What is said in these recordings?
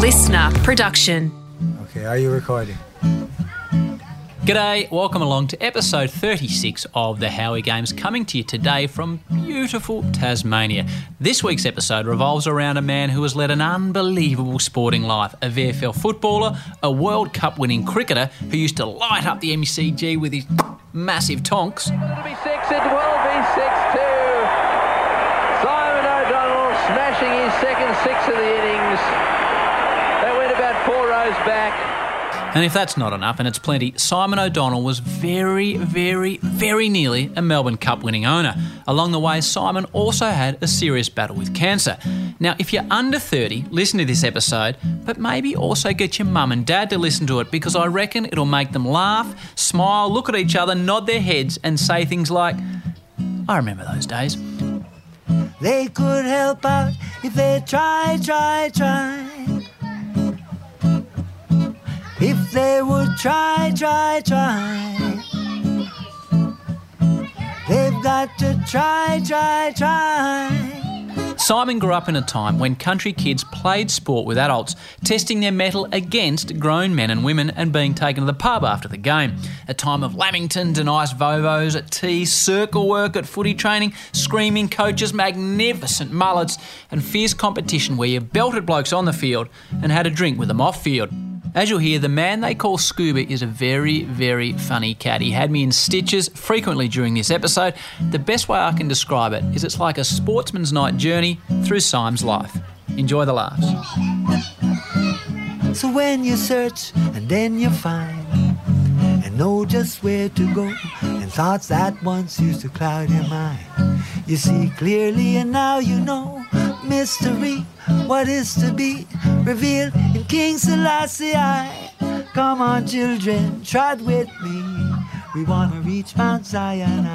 listener production. Okay, are you recording? G'day, welcome along to episode 36 of the Howie Games, coming to you today from beautiful Tasmania. This week's episode revolves around a man who has led an unbelievable sporting life a VFL footballer, a World Cup winning cricketer who used to light up the MCG with his massive tonks. It'll be six, it will be six two. Simon O'Donnell smashing his second six of the innings. They went about four rows back. And if that's not enough, and it's plenty, Simon O'Donnell was very, very, very nearly a Melbourne Cup winning owner. Along the way, Simon also had a serious battle with cancer. Now, if you're under 30, listen to this episode, but maybe also get your mum and dad to listen to it because I reckon it'll make them laugh, smile, look at each other, nod their heads, and say things like, I remember those days. They could help out if they try, try, try. If they would try, try, try. They've got to try, try, try. Simon grew up in a time when country kids played sport with adults, testing their mettle against grown men and women and being taken to the pub after the game. A time of Lamingtons and ice vovos at tea, circle work at footy training, screaming coaches, magnificent mullets, and fierce competition where you belted blokes on the field and had a drink with them off field. As you'll hear, the man they call Scuba is a very, very funny cat. He had me in stitches frequently during this episode. The best way I can describe it is it's like a sportsman's night journey through Syme's life. Enjoy the laughs. So when you search and then you find and know just where to go and thoughts that once used to cloud your mind, you see clearly and now you know mystery. What is to be revealed in King Selassie? I. Come on, children, trot with me. We want to reach Mount Zion.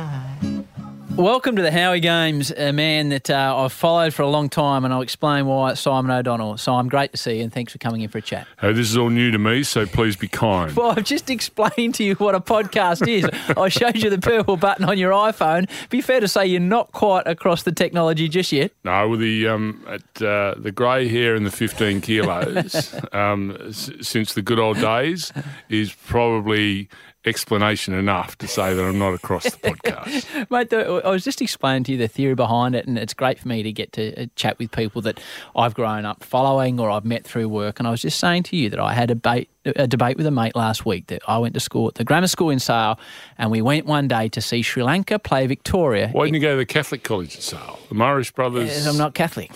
Welcome to the Howie Games, a man that uh, I've followed for a long time, and I'll explain why. Simon O'Donnell. Simon, great to see you, and thanks for coming in for a chat. Hey, this is all new to me, so please be kind. Well, I've just explained to you what a podcast is. I showed you the purple button on your iPhone. Be fair to say you're not quite across the technology just yet. No, with the um, at, uh, the grey hair and the 15 kilos um, s- since the good old days is probably explanation enough to say that I'm not across the podcast. Mate, I was just explaining to you the theory behind it, and it's great for me to get to uh, chat with people that I've grown up following or I've met through work. And I was just saying to you that I had a, bait, a debate with a mate last week that I went to school at the grammar school in Sale, and we went one day to see Sri Lanka play Victoria. Why didn't you go to the Catholic college in Sale? The Marist brothers. Yes, I'm not Catholic.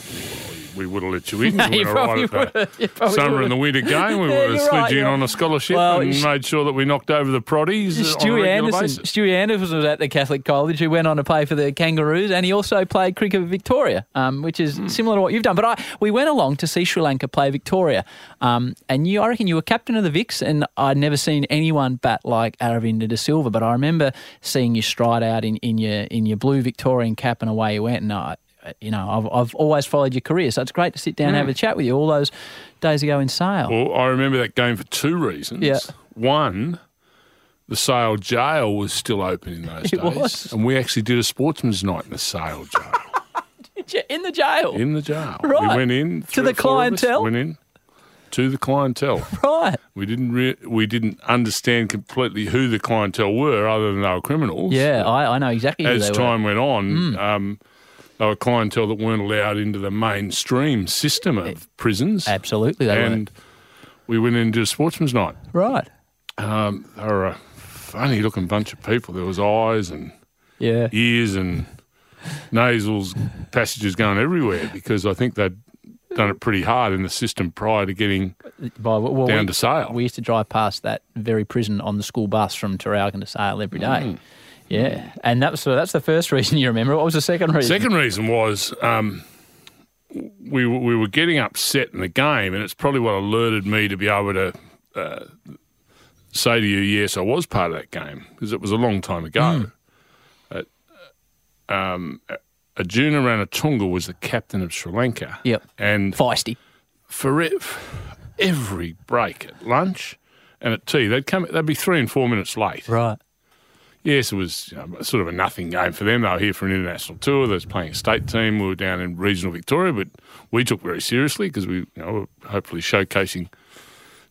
We would have let you in. No, you probably right at would've. You the probably summer and the winter game. We Yeah, would have slid right, you in on a scholarship Well, and sh- made sure that we knocked over the proddies Stewie Anderson. basis. Stewie Anderson was at the Catholic College. He went on to play for the Kangaroos, and he also played cricket for Victoria, um, which is similar to what you've done. But I, we went along to see Sri Lanka play Victoria, um, and you, I reckon, you were captain of the Vics, and I'd never seen anyone bat like Aravinda de Silva. But I remember seeing you stride out in, in your in your blue Victorian cap, and away you went. And I, Uh, you know, I've, I've always followed your career, so it's great to sit down and have mm. a chat with you all those days ago in Sale. Well, I remember that game for two reasons. Yeah. One, the Sale jail was still open in those It days. was. And we actually did a sportsman's night in the Sale jail. in the jail, in the jail. Right. We went in. To the or four of us clientele? Went in to the clientele. right? We didn't re- we didn't understand completely who the clientele were, other than they were criminals. Yeah, I, I know exactly who As they were. time went on, mm. um, they were clientele that weren't allowed into the mainstream system of prisons. Absolutely, they and we went into a sportsman's night. Right. Um, they were a funny looking bunch of people. There was eyes and Yeah. ears and nasals, passages going everywhere because I think they'd done it pretty hard in the system prior to getting By, well, down we, to Sale. we used to drive past that very prison on the school bus from Traralgon to Sale every day. Mm. Yeah, and that was so that's the first reason you remember. What was the second reason? Second reason was um, we were- we were getting upset in the game, and it's probably what alerted me to be able to uh, say to you, yes, I was part of that game because it was a long time ago. Uh, um, Arjuna Ranatunga was the captain of Sri Lanka. Yep. and feisty. for e- every break at lunch and at tea, they'd come. They'd be three and four minutes late. Right. Yes, it was you know, sort of a nothing game for them. They were here for an international tour. They was playing a state team. We were down in regional Victoria, but we took very seriously because we you know, were hopefully showcasing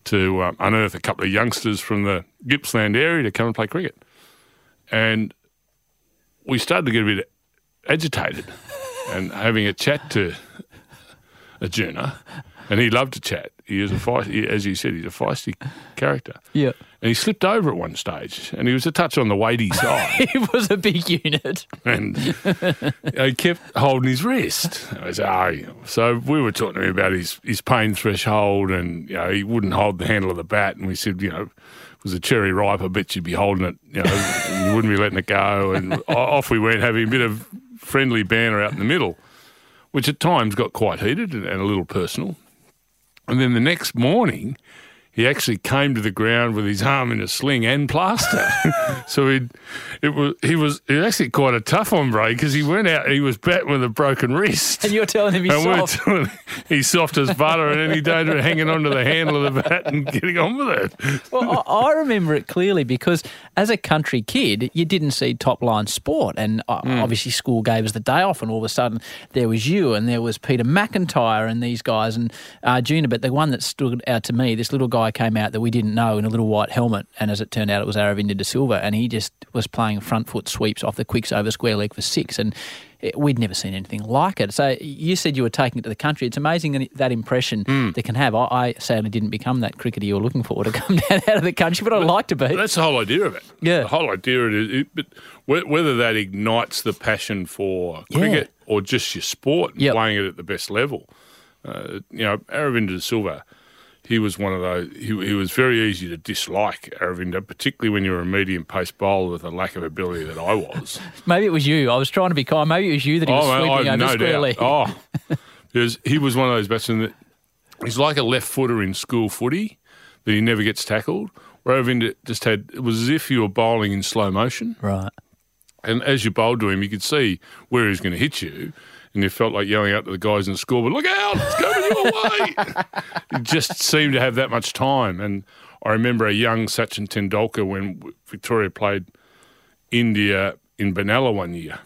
to um, unearth a couple of youngsters from the Gippsland area to come and play cricket. And we started to get a bit agitated and having a chat to Arjuna, and he loved to chat. He is a feisty, as you said, he's a feisty character. Yeah. And he slipped over at one stage, and he was a touch on the weighty side, It was a big unit. and he kept holding his wrist. I said, oh. So we were talking to him about his, his pain threshold, and you know he wouldn't hold the handle of the bat, and we said, you know, it was a cherry ripe, I bet you'd be holding it, you know, you wouldn't be letting it go, and off we went, having a bit of friendly banter out in the middle, which at times got quite heated and a little personal. And then the next morning, he actually came to the ground with his arm in a sling and plaster. so he, it was he was he was actually quite a tough hombre because he went out. He was batting with a broken wrist. And you're telling him he's And we're soft. telling him he's soft as butter, and any danger of hanging onto the handle of the bat and getting on with it. Well, I, I remember it clearly because as a country kid, you didn't see top line sport. And uh, Hmm. obviously, school gave us the day off, and all of a sudden, there was you and there was Peter McIntyre and these guys and Arjuna. But the one that stood out to me, this little guy came out that we didn't know in a little white helmet. And as it turned out, it was Aravinda de Silva. And he just was playing front foot sweeps off the quicks over square leg for six. And it, we'd never seen anything like it. So you said you were taking it to the country. It's amazing that, that impression Hmm. they can have. I, I sadly didn't become that cricketer you were looking for to come down out of the country, but I'd like to be. That's the whole idea of it. Yeah. the whole idea of it. but whether that ignites the passion for Yeah. cricket or just your sport and Yep. playing it at the best level, uh, you know, Aravinda de Silva. He was one of those. He, he was very easy to dislike, Aravinda, particularly when you're a medium pace bowler with a lack of ability that I was. Maybe it was you. I was trying to be kind. Maybe it was you that he oh, was Oh, sweeping I- over no square doubt. leg. Oh, because he was one of those batsmen that he's like a left footer in school footy that he never gets tackled. Where Aravinda just had it was as if you were bowling in slow motion. Right. And as you bowled to him, you could see where he was going to hit you. And you felt like yelling out to the guys in the school, but look out, it's coming your way. he just seemed to have that much time. And I remember a young Sachin Tendulkar when Victoria played India in Benalla one year.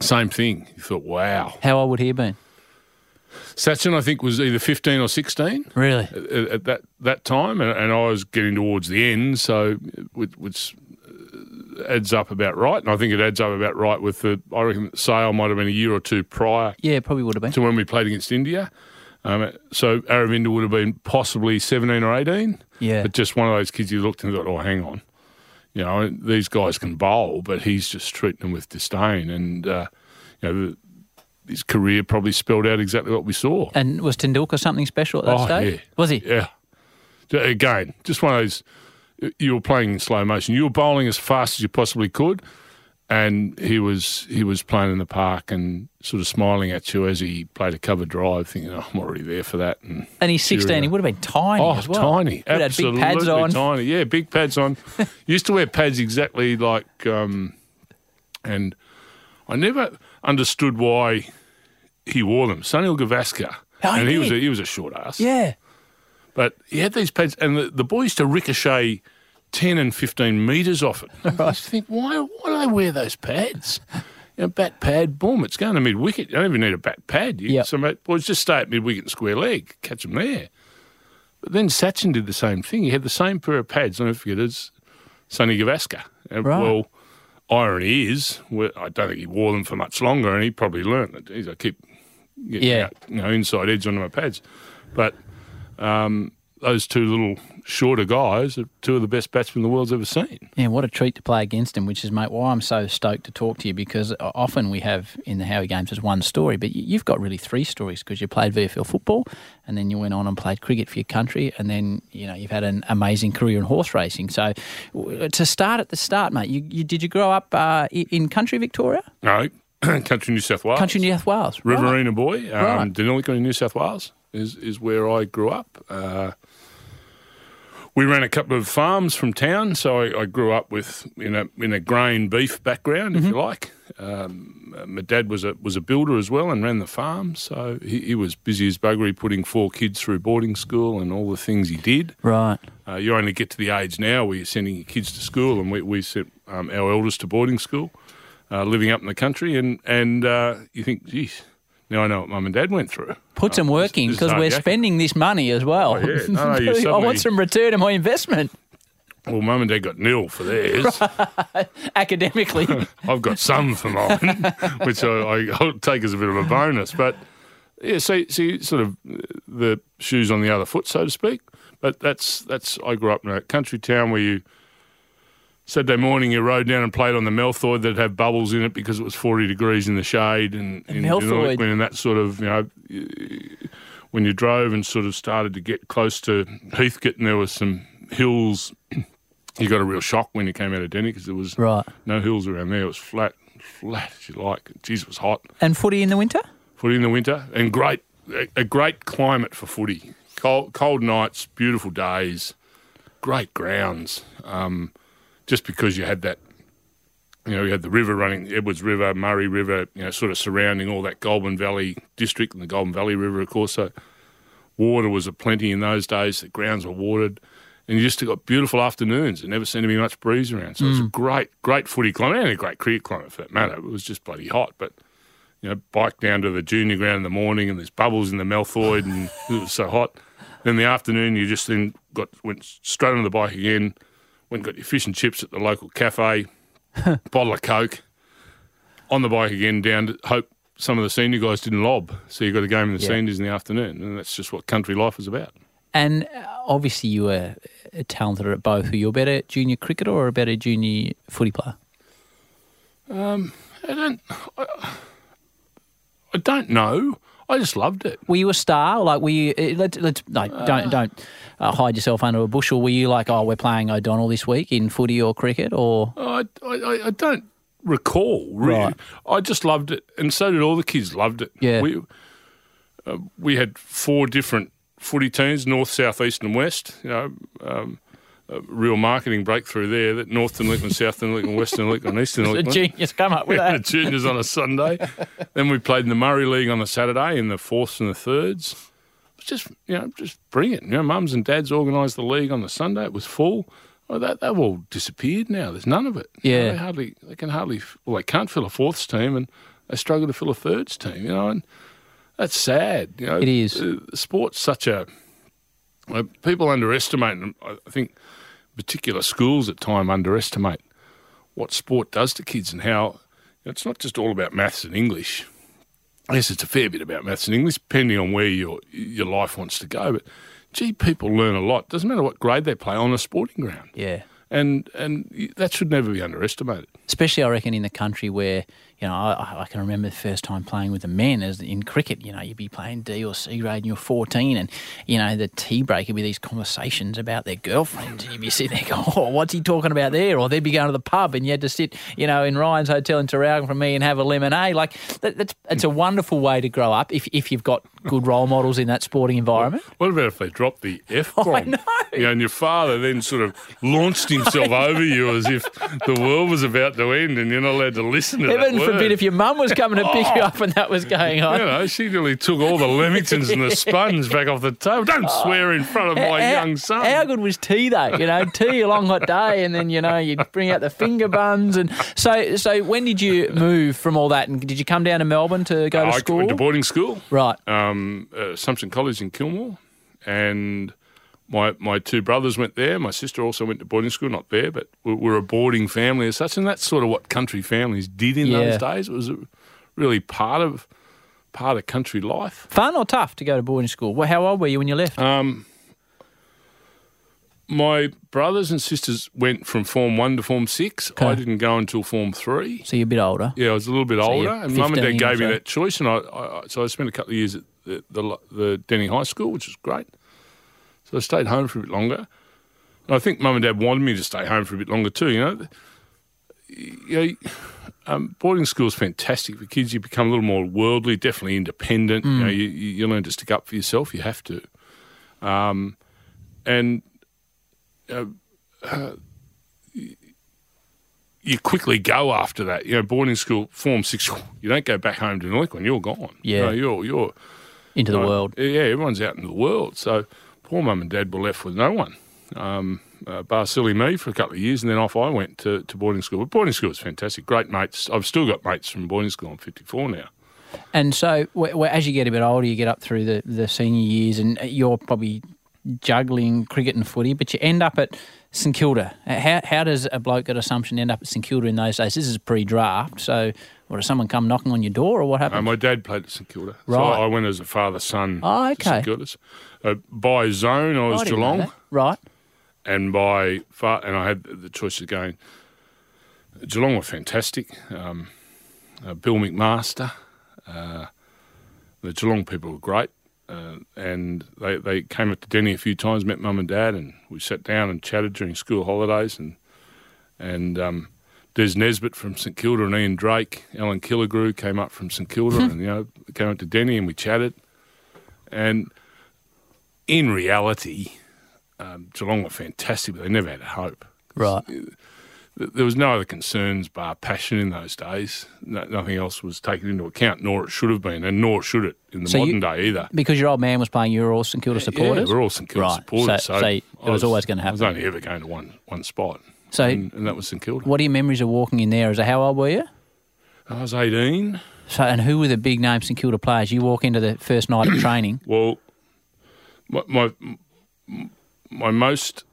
Same thing. You thought, wow. How old would he have been? Sachin, I think, was either 15 or 16 Really? at, at that, that time. And, and I was getting towards the end, so which, which adds up about right. And I think it adds up about right with the, I reckon Sale might have been a year or two prior Yeah, probably would have been. to when we played against India. Um, so Aravinda would have been possibly 17 or 18. Yeah. But just one of those kids you looked and thought, oh, hang on. You know, these guys can bowl, but he's just treating them with disdain. And, uh, you know, the, his career probably spelled out exactly what we saw. And was Tendulkar something special at that Oh, stage? yeah. Was he? Yeah. Again, just one of those. You were playing in slow motion. You were bowling as fast as you possibly could, and he was he was playing in the park and sort of smiling at you as he played a cover drive, thinking, "Oh, I'm already there for that." And And he's 16. Cheerio. He would have been tiny oh, as well. tiny, absolutely big pads on. tiny. Yeah, big pads on. Used to wear pads exactly like, um, and I never understood why he wore them. Sunil Gavaskar, Oh, and he was a, he was a short ass. Yeah. But he had these pads, and the, the boys to ricochet 10 and 15 metres off it. I used to think, why, why do they wear those pads? You know, bat pad, boom, it's going to mid wicket. You don't even need a bat pad. You, Yep. Some boys just stay at mid wicket and square leg, catch them there. But then Sachin did the same thing. He had the same pair of pads, I'll never forget, as Sonny Gavaskar. And, Right. Well, irony is, well, I don't think he wore them for much longer, and he probably learned that. Geez, I keep getting Yeah. out, you know, inside edge onto my pads. But um, those two little shorter guys are two of the best batsmen the world's ever seen. Yeah, what a treat to play against him, which is, mate, why I'm so stoked to talk to you because often we have in the Howie Games as one story, but you- you've got really three stories because you played VFL football and then you went on and played cricket for your country and then, you know, you've had an amazing career in horse racing. So to start at the start, mate, you, you did you grow up uh, in country Victoria? No, country New South Wales. Country New South Wales? Right. Riverina boy. Um, Right. Deniliquin in New South Wales is, is where I grew up. Uh, we ran a couple of farms from town, so I, I grew up with in a in a grain beef background, if you like. Um, uh, my dad was a was a builder as well and ran the farm, so he, he was busy as buggery putting four kids through boarding school and all the things he did. Right. Uh, you only get to the age now where you're sending your kids to school, and we, we sent um, our eldest to boarding school, uh, living up in the country, and and uh, you think, geez, now I know what mum and dad went through. Put some Uh, work this- in this is because we're yakking. spending this money as well. Oh, yeah. No, no, you I want some return on my investment Well, mum and dad got nil for theirs. academically. I've got some for mine, which I, I, I'll take as a bit of a bonus. But yeah, see, see, sort of the shoes on the other foot, so to speak. But that's that's. I grew up in a country town where you Saturday morning you rode down and played on the Malthoid that'd have bubbles in it because it was forty degrees in the shade and, and when and that sort of you know when you drove and sort of started to get close to Heathcote and there was some hills. You got a real shock when you came out of Denny because there was right. no hills around there. It was flat, flat as you like. Jeez, it was hot. And footy in the winter? Footy in the winter and great, a, a great climate for footy. Cold, cold nights, beautiful days, great grounds. Um, just because you had that, you know, you had the river running, Edwards River, Murray River, you know, sort of surrounding all that Goulburn Valley district and the Goulburn Valley River, of course. So water was aplenty in those days. The grounds were watered. And you just got beautiful afternoons. There never seemed to be much breeze around. So it was a mm. great, great footy climate and a great cricket climate for that matter. It was just bloody hot. But, you know, bike down to the junior ground in the morning and there's bubbles in the Malthoid and it was so hot. Then the afternoon, you just then got went straight on the bike again, went and got your fish and chips at the local cafe, bottle of Coke, on the bike again down to hope some of the senior guys didn't lob. So you got a game in the Yeah. seniors in the afternoon. And that's just what country life is about. And uh, obviously, you were uh, talented at both. Were you a better junior cricketer or a better junior footy player? I don't. I, I don't know. I just loved it. Were you a star? Like, were you? uh, Let's, let's no, don't don't uh, hide yourself under a bushel. Were you like, oh, we're playing O'Donnell this week in footy or cricket, or I, I, I don't recall. Really. Right. I just loved it, and so did all the kids. Loved it. Yeah. We uh, we had four different footy teams: north, south, east, and west. You know, um, a real marketing breakthrough there. That Northern Lickland, Southern Lickland, Western Lickland, Eastern the Lickland. genius come up with the that? juniors on a Sunday. then we played in the Murray League on the Saturday in the fourths and the thirds. It was just you know just bring it. You know, mums and dads organised the league on the Sunday. It was full. Well, that they've all disappeared now. There's none of it. You know, Yeah. they hardly they can hardly well they can't fill a fourths team and they struggle to fill a thirds team. You know, and that's sad. You know, It is. Uh, sport's such a people underestimate. I think particular schools at time underestimate what sport does to kids and how it's not just all about maths and English. Yes, it's a fair bit about maths and English, depending on where your your life wants to go. But gee, people learn a lot. Doesn't matter what grade they play on a sporting ground, Yeah. and and that should never be underestimated. especially I reckon in the country where you know I, I can remember the first time playing with the men as in cricket. You know, you'd be playing D or C grade and you're 14, and you know the tea break would be these conversations about their girlfriends, and you'd be sitting there going, "Oh, what's he talking about there?" Or they'd be going to the pub, and you had to sit, you know, in Ryan's hotel in Traralgon for me and have a lemonade. Like that, that's it's a wonderful way to grow up if if you've got good role models in that sporting environment. What about if they dropped the f oh, bomb? I know. You know, and your father then sort of launched himself over you as if the world was about to end, and you're not allowed to listen to Heaven that word. forbid if your mum was coming to pick you up and that was going on. You know, she nearly took all the Lamingtons and the sponge back off the table. Don't swear in front of my How- young son. How good was tea though? You know, tea a long hot day, and then you know you would bring out the finger buns, and so so. When did you move from all that, and did you come down to Melbourne to go to I school? went to boarding school, right. um, uh, Assumption College in Kilmore, and my my two brothers went there. My sister also went to boarding school, not there, but we- we're a boarding family as such, and that's sort of what country families did in Yeah. those days. It was a, really part of part of country life. Fun or tough to go to boarding school? Well, how old were you when you left? Um, my brothers and sisters went from Form One to Form Six. I didn't go until Form Three. so you're a bit older. Yeah, I was a little bit So older, and Mum and Dad gave me that choice, and I, I so I spent a couple of years at the, the the Denny High School, which was great. So I stayed home for a bit longer. And I think Mum and Dad wanted me to stay home for a bit longer too. You know, you know, um, boarding school is fantastic for kids. You become a little more worldly, definitely independent. You know, Mm. you, you you learn to stick up for yourself. You have to, um, and uh, uh, you quickly go after that. You know, boarding school, form six, you don't go back home to Northern. You're gone. Yeah. No, you're, you're, Into the no, world. Yeah, everyone's out in the world. So poor mum and dad were left with no one. Um, uh, bar silly me for a couple of years, and then off I went to, to boarding school. But boarding school was fantastic. Great mates. I've still got mates from boarding school. I'm 54 now. And so, wh- wh- as you get a bit older, you get up through the, the senior years, and you're probably juggling cricket and footy, but you end up at St Kilda. Uh, How, how does a bloke at Assumption end up at St Kilda in those days? This is pre-draft, so what, does someone come knocking on your door, or what Uh, happened? my dad played at St Kilda. So Right. I went as a father son Oh, to okay. St Kilda's. Uh, by zone, I was I Geelong. Right. and by far, and I had the choice of going. Geelong were fantastic. Um, uh, Bill McMaster, uh, the Geelong people were great, uh, and they they came up to Denny a few times, met mum and dad, and we sat down and chatted during school holidays, and and um, Des Nesbitt from St Kilda and Ian Drake, Alan Killigrew came up from St Kilda, and you know came up to Denny and we chatted, and in reality um, Geelong were fantastic, but they never had a hope. Right. There was no other concerns bar passion in those days. No, nothing else was taken into account, nor it should have been, and nor should it in the So modern you- day either. Because your old man was playing, you were all St Kilda supporters? Yeah, we're all St Kilda Right. supporters, So- so, so it was always gonna happen. I was only ever going to one one spot, So and, and that was St Kilda. what are your memories of walking in there? As a, how old were you? I was eighteen. So, and who were the big name St Kilda players? You walk into the first night of training. Well, my my, my most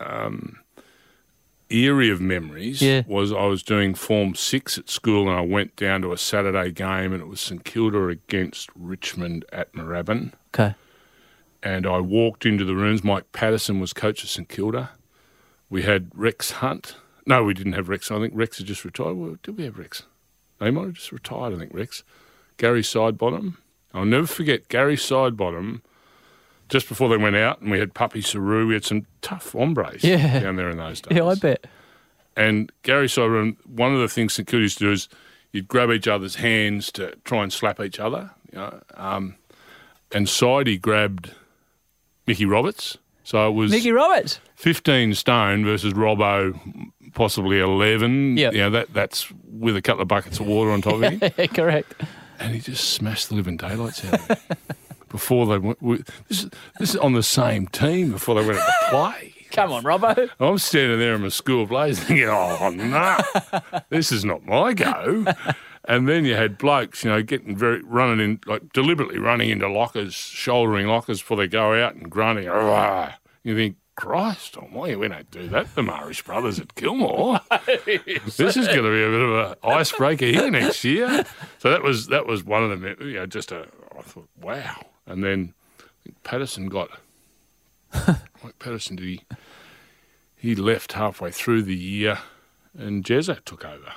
um, eerie of memories Yeah. was I was doing Form Six at school, and I went down to a Saturday game, and it was St Kilda against Richmond at Moorabbin. Okay. And I walked into the rooms. Mike Patterson was coach of St Kilda. We had Rex Hunt. No, we didn't have Rex. I think Rex had just retired. Well, did we have Rex? No, he might have just retired, I think, Rex. Gary Sidebottom. I'll never forget Gary Sidebottom. Just before they went out, and we had Puppy Sarau. We had some tough hombres Yeah. down there in those days. Yeah, I bet. And Gary Sidebottom, one of the things St Kilda used to do is you'd grab each other's hands to try and slap each other. You know, um, and Sidey grabbed Mickey Roberts. So it was Mickey Roberts. 15 stone versus Robbo, possibly 11. Yeah, You know, that, that's with a couple of buckets of water on top of him. Correct. and he just smashed the living daylights out of him. Before they went, we, this, is, this is on the same team before they went to play. Come on, Robbo. I'm standing there in my school blaze thinking, oh, no, this is not my go. And then you had blokes, you know, getting very, running in, like deliberately running into lockers, shouldering lockers before they go out and grunting. "Arrgh." You think, Christ almighty, we don't do that, the Marist brothers at Kilmore. this is going to be a bit of an icebreaker here next year. So that was that was one of them. You know, just a, I thought, wow. And then I think Patterson got, like Patterson, did he? he left halfway through the year and Jezza took over.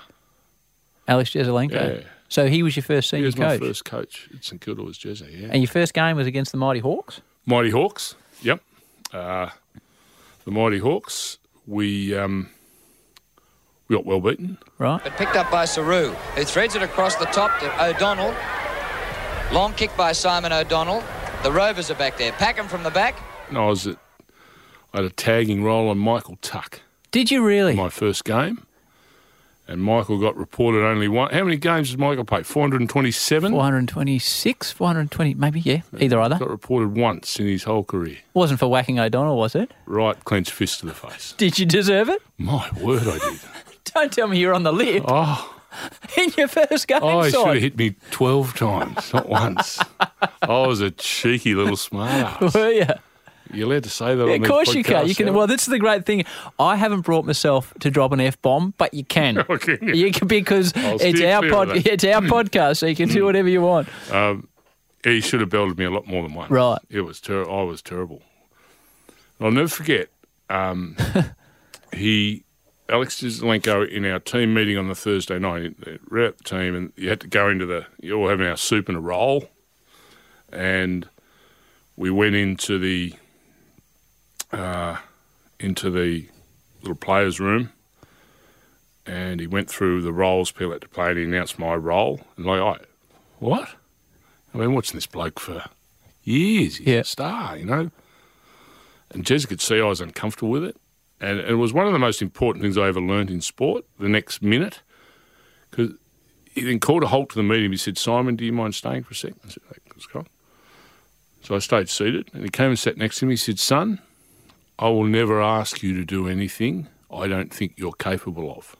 Alex Jesaulenko. Yeah. So he was your first senior He senior was my coach. first coach at St Kilda was Jezza, yeah. And your first game was against the Mighty Hawks? Mighty Hawks, yep. Uh, the Mighty Hawks, we um, we got well beaten. Right. But picked up by Sarau, who threads it across the top to O'Donnell. Long kick by Simon O'Donnell. The Rovers are back there. Pack him from the back. And I was at, I had a tagging role on Michael Tuck, Did you really? my first game. And Michael got reported only one. How many games did Michael play? 427? 426, 420, maybe, yeah, either either. Got reported once in his whole career. Wasn't for whacking O'Donnell, was it? Right clenched fist to the face. Did you deserve it? My word, I did. Don't tell me you're on the lip Oh, in your first game Oh, he should have hit me 12 times, not once. I was a cheeky little smartass. Were you? You're allowed to say that Yeah, of course you can. You can. Well, this is the great thing. I haven't brought myself to drop an f bomb, but you can. Oh, can you? Can because it's our pod. It's our podcast, so you can do whatever you want. He should have belted me a lot more than once. Right. It was ter- I was terrible. I'll never forget. Um, he, Alex Zelenko, in our team meeting on the Thursday night, we're at the team, and you had to go into the. You're all having our soup and a roll, and we went into the uh, into the little players' room, and he went through the roles people had to play, and he announced my role, and like, I, what? I've been watching this bloke for years. He's Yeah. a star, you know. And Jez could see I was uncomfortable with it, And it was one of the most important things I ever learned in sport. The next minute, because he then called a halt to the meeting. He said, "Simon, do you mind staying for a second? I said, "That's cool." So I stayed seated, and he came and sat next to me. He said, "Son, I will never ask you to do anything I don't think you're capable of."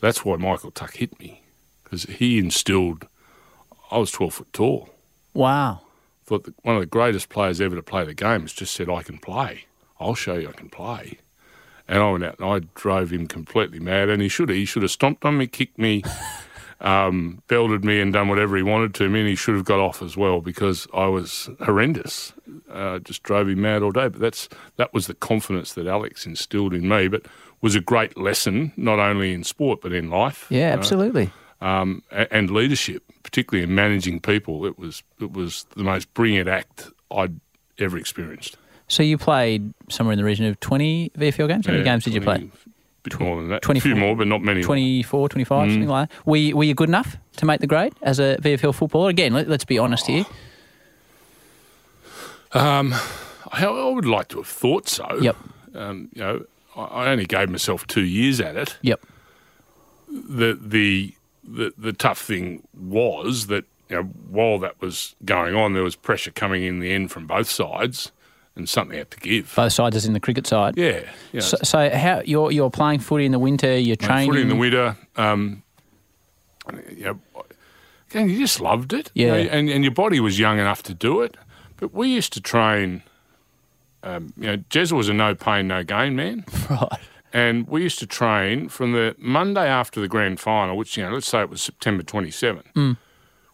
That's why Michael Tuck hit me, because he instilled. I was twelve foot tall Wow. thought that one of the greatest players ever to play the game has just said, I can play. I'll show you I can play. And I went out and I drove him completely mad. And he should have. He should have stomped on me, kicked me, um, belted me, and done whatever he wanted to me. And he should have got off as well because I was horrendous. Uh, just drove him mad all day. But that's that was the confidence that Alex instilled in me. But was a great lesson, not only in sport but in life Yeah, absolutely. um, and leadership, particularly in managing people. It was it was the most brilliant act I'd ever experienced. So you played somewhere in the region of 20 VFL games? How many Yeah, games did you 20 play? bit more than that. A few more, but not many. 24, 25, Mm. something like that. Were you, were you good enough to make the grade as a VFL footballer? Again, let, us be honest here. I, I would like to have thought so. Yep. Um, you know, I, I only gave myself two years at it. Yep. The the the, the tough thing was that you know, while that was going on, there was pressure coming in the end from both sides, and something had to give. Both sides as in the cricket side. yeah. You So, so how you're you're playing footy in the winter, you're training Footy in the winter. Um, you know, again, you just loved it. you Yeah. know, and, and your body was young enough to do it. But we used to train. Um, you know, Jez was a no pain, no gain man, right. and we used to train from the Monday after the grand final, which you know, let's say it was September twenty seven. Mm.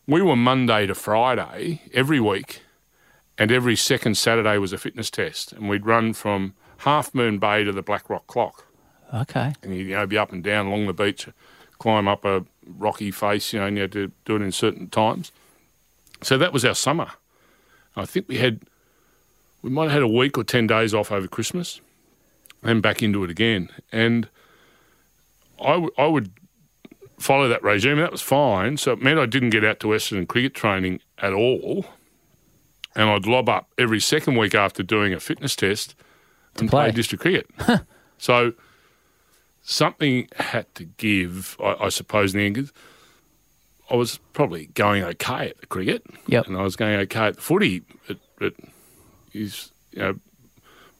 We were Monday to Friday every week, and every second Saturday was a fitness test, and we'd run from Half Moon Bay to the Black Rock Clock Okay. and you, you know be up and down along the beach, climb up a rocky face, you know, and you had to do it in certain times. So that was our summer. I think we had we might have had a week or ten days off over Christmas, and back into it again. And I would- I would follow that regime. That was fine. So it meant I didn't get out to Western cricket training at all, and I'd lob up every second week after doing a fitness test and play. play district cricket. so something had to give, I, I suppose, in the end. I was probably going okay at the cricket, Yep. and I was going okay at the footy. But, but is you know,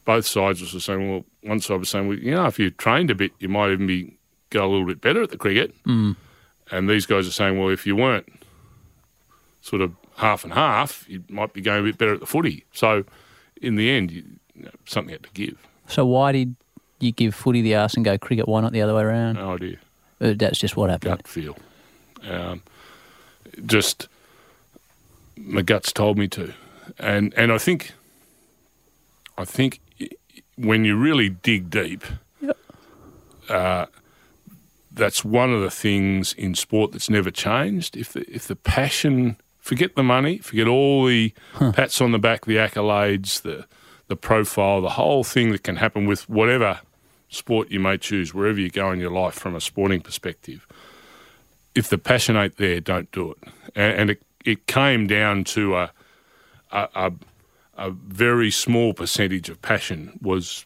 both sides were saying, well, one side was saying, well, you know, if you trained a bit, you might even be go a little bit better at the cricket. Mm. And these guys are saying, well, if you weren't sort of half and half, you might be going a bit better at the footy. So in the end, you, you know, something had to give. So why did you give footy the arse and go cricket? Why not the other way around? No idea. Uh, That's just what happened. gut feel. Um, just my guts told me to, and and I think, I think when you really dig deep, uh, that's one of the things in sport that's never changed. If the, if the passion, forget the money, forget all the pats on the back, the accolades, the the profile, the whole thing that can happen with whatever sport you may choose, wherever you go in your life from a sporting perspective if the passion ain't there, don't do it. And, and it, it came down to a, a, a, a very small percentage of passion was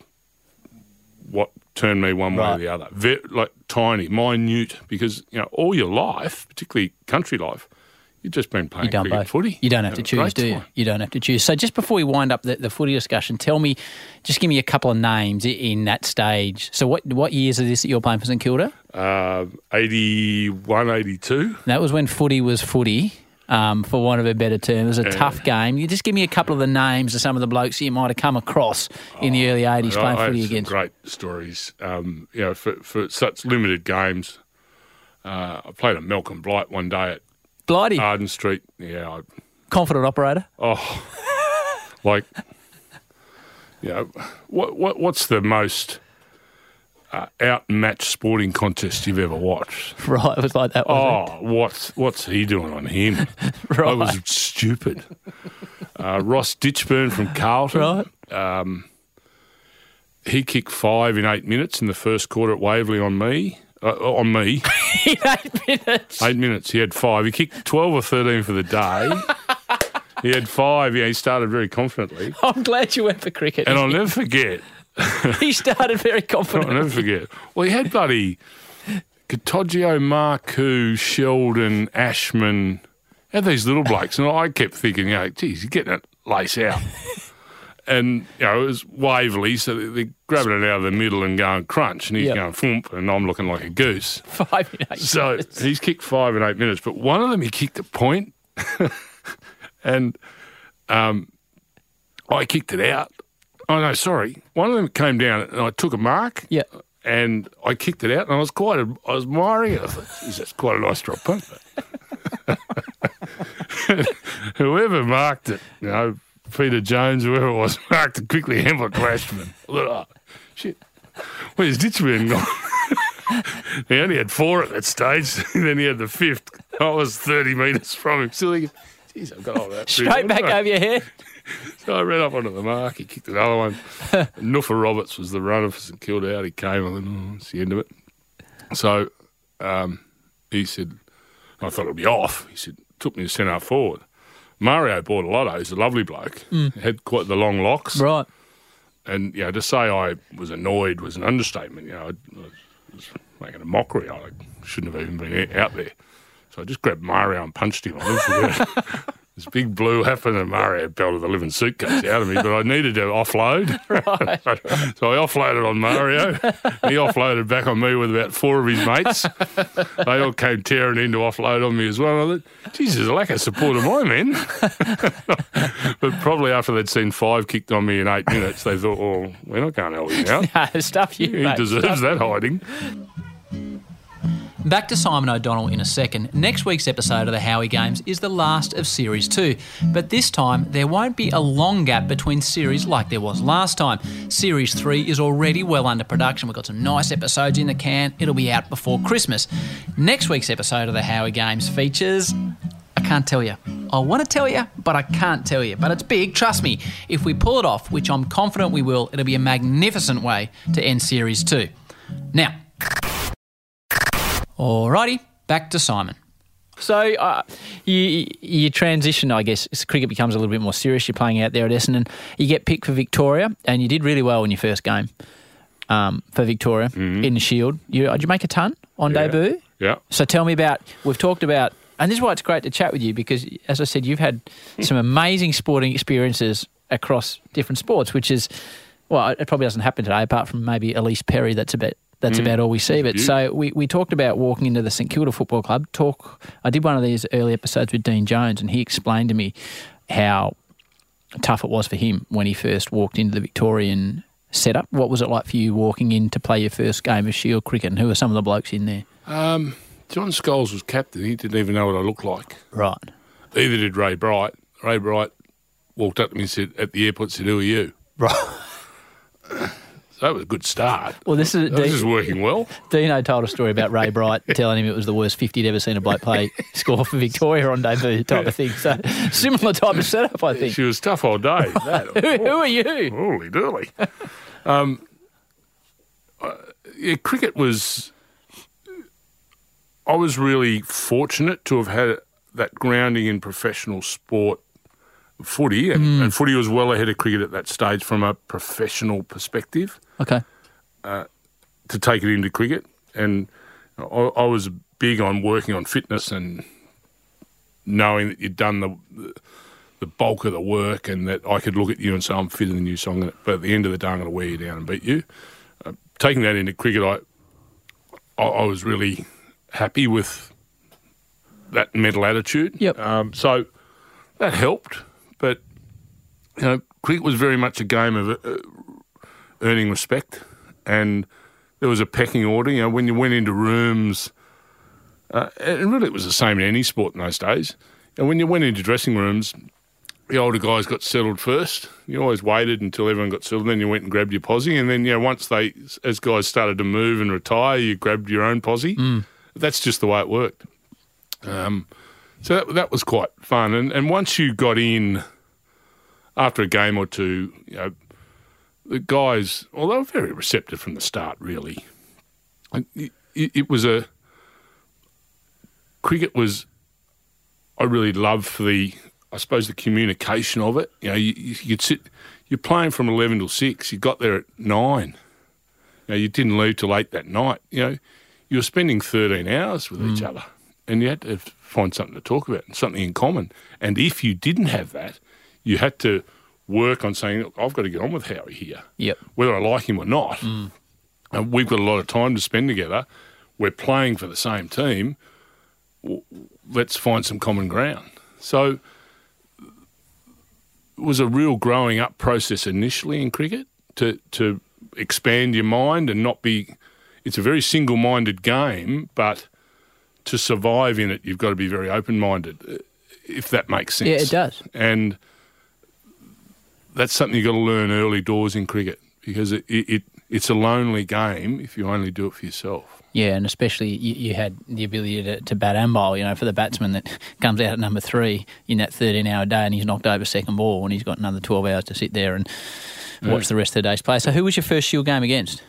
what turned me one way or the other. Ve like tiny, minute, because you know all your life, particularly country life, you've just been playing You don't cricket both. footy. You don't have to choose, do you? You don't have to choose. So just before we wind up the, the footy discussion, tell me, just give me a couple of names in that stage. So what what years is this that you're playing for St Kilda? Uh, 81, 82. That was when footy was footy. Um, for want of a better term, it was a tough game. You just give me a couple of the names of some of the blokes you might have come across in the early '80s playing I, footy against. great stories. Um, you know, for, for such limited games. Uh, I played a Malcolm Blight one day at Blighty, Arden Street. Yeah, I, confident operator. Oh, like, you know, what, what what's the most uh, outmatched sporting contest you've ever watched? Right, it was like that. Oh, what's what's he doing on him? right. I was stupid. Uh, Ross Ditchburn from Carlton. right. He kicked five in eight minutes in the first quarter at Waverley on me. Uh, on me, eight minutes. eight minutes. He had five. He kicked twelve or thirteen for the day. he had five. Yeah, he started very confidently. I'm glad you went for cricket. And I'll never forget, he started very confidently. I'll never forget. Well, he had bloody Cottagio, Marku, Sheldon, Ashman. Had these little blokes, and I kept thinking, know, geez, he's getting it lace out. And you know, it was Waverley, so they- they're grabbing it out of the middle and going crunch, and he's Yep. going thump, and I'm looking like a goose. Five in eight So minutes. he's kicked five in eight minutes, but one of them he kicked a point, and um, I kicked it out. Oh no, sorry. One of them came down, and I took a mark. Yeah. And I kicked it out, and I was quite, I was admiring it. I thought, geez, that's quite a nice drop punt. whoever marked it, you know, Peter Jones, whoever it was, marked quickly. Ashman. I thought, oh, shit. Where's Ditchburn gone? he only had four at that stage. then he had the fifth. I was 30 metres from him. Geez, I've got all that. Straight back over your head. So I ran up onto the mark. He kicked another one. Nuffa Roberts was the runner for St Kilda out. He came. I went, oh, it's the end of it. So um, he said, I thought it'd be off. He said, took me to centre forward. Mario Bortolotto, he's a lovely bloke, mm. had quite the long locks. Right. And, you know, to say I was annoyed was an understatement. You know, I was making a mockery. I shouldn't have even been out there. So I just grabbed Mario and punched him. I never forget it. This big blue happened and Mario belted the living suitcase out of me, but I needed to offload. so I offloaded on Mario. He offloaded back on me with about four of his mates. They all came tearing in to offload on me as well. And I thought, Jesus, a lack of support of my men. but probably after they'd seen five kicked on me in eight minutes, they thought, oh, we're not going to help him out. No, stuff you. He mate. deserves that hiding. Back to Simon O'Donnell in a second. Next week's episode of the Howie Games is the last of Series 2, but this time there won't be a long gap between series like there was last time. Series 3 is already well under production. We've got some nice episodes in the can. It'll be out before Christmas. Next week's episode of the Howie Games features. I can't tell you. I want to tell you, but I can't tell you. But it's big, trust me. If we pull it off, which I'm confident we will, it'll be a magnificent way to end Series 2. Now, Alrighty, back to Simon. So uh, you you transition, I guess. Cricket becomes a little bit more serious. You're playing out there at Essendon. You get picked for Victoria, and you did really well in your first game um, for Victoria in the Shield. You, did you make a ton on Yeah. debut? Yeah. So tell me about. We've talked about, and this is why it's great to chat with you because, as I said, you've had some amazing sporting experiences across different sports, which is well, it probably doesn't happen today, apart from maybe Ellyse Perry. That's about that's about all we see. But you. so we, we talked about walking into the St Kilda Football Club. Talk. I did one of these early episodes with Dean Jones, and he explained to me how tough it was for him when he first walked into the Victorian setup. What was it like for you walking in to play your first game of Shield cricket? And who were some of the blokes in there? Um, John Scholes was captain. He didn't even know what I looked like. Right. Either did Ray Bright. Ray Bright walked up to me and said, at the airport, said, who are you? Right. That was a good start. Well, this is This is working well. Dino told a story about Ray Bright telling him it was the worst 50 he'd ever seen a bloke play score for Victoria on debut type of thing. So similar type of setup, I think. She was tough all day. That, Who, who are you? Holy dooly. Um, uh, yeah, cricket was. I was really fortunate to have had that grounding in professional sport, footy, and, and footy was well ahead of cricket at that stage from a professional perspective Okay. to take it into cricket. And I, I was big on working on fitness and knowing that you'd done the, the bulk of the work and that I could look at you and say I'm fitter than you. So to, but at the end of the day, I'm going to wear you down and beat you. Uh, taking that into cricket, I, I I was really happy with that mental attitude. Yep. Um, so that helped, but you know, cricket was very much a game of uh, earning respect, and there was a pecking order. You know, when you went into rooms, uh, and really it was the same in any sport in those days. And when you went into dressing rooms, the older guys got settled first. You always waited until everyone got settled, then you went and grabbed your posse, and then you know once they, as guys started to move and retire, you grabbed your own posse. That's just the way it worked. Um, so that, that was quite fun. And and once you got in, after a game or two, you know, the guys, well, they were very receptive from the start, really. It, it, was a cricket was. I really loved for the I suppose the communication of it. You know, you, you'd sit, you're playing from eleven till six. You got there at nine. You know, you didn't leave till eight that night. You know, you were spending thirteen hours with each mm. other, and you had to find something to talk about and something in common. And if you didn't have that, you had to work on saying, Look, "I've got to get on with Howie here." Yep. whether I like him or not. Mm. And we've got a lot of time to spend together. We're playing for the same team. Let's find some common ground. So it was a real growing up process initially in cricket to to expand your mind and not be. It's a very single minded game, but to survive in it, you've got to be very open minded, uh, if that makes sense. Yeah, it does. And that's something you've got to learn early doors in cricket because it, it, it it's a lonely game if you only do it for yourself. Yeah, and especially you, you had the ability to, to bat and bowl. You know, for the batsman that comes out at number three in that 13 hour day and he's knocked over second ball and he's got another 12 hours to sit there and watch the rest of the day's play. So, who was your first Shield game against?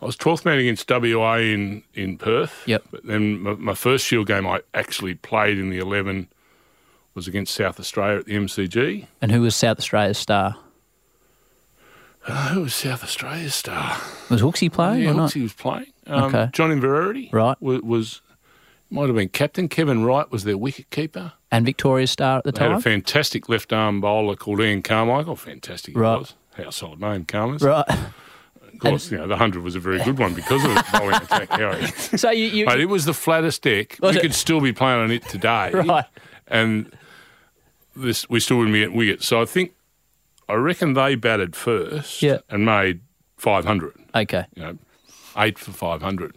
I was 12th man against WA in, in Perth. Yep. But then my, my first Shield game I actually played in the 11 was against South Australia at the MCG. And who was South Australia's star? Uh, who was South Australia's star? Was Hooksy playing yeah, or not? Was playing. Um, Okay. John Inverarity Right. was, was might have been captain. Kevin Wright was their wicket keeper. And Victoria's star at the They had a fantastic left arm bowler called Ian Carmichael. Fantastic Right. was. Household name, Carmers. Right. Of course, you know, the 100 was a very good one because of the bowling attack, Harry. So, you. you Mate, it was the flattest deck. We it? could still be playing on it today. Right. And this we still wouldn't be getting wickets. So I think, I reckon they batted first Yeah. and made 500. okay. You know, eight for 500.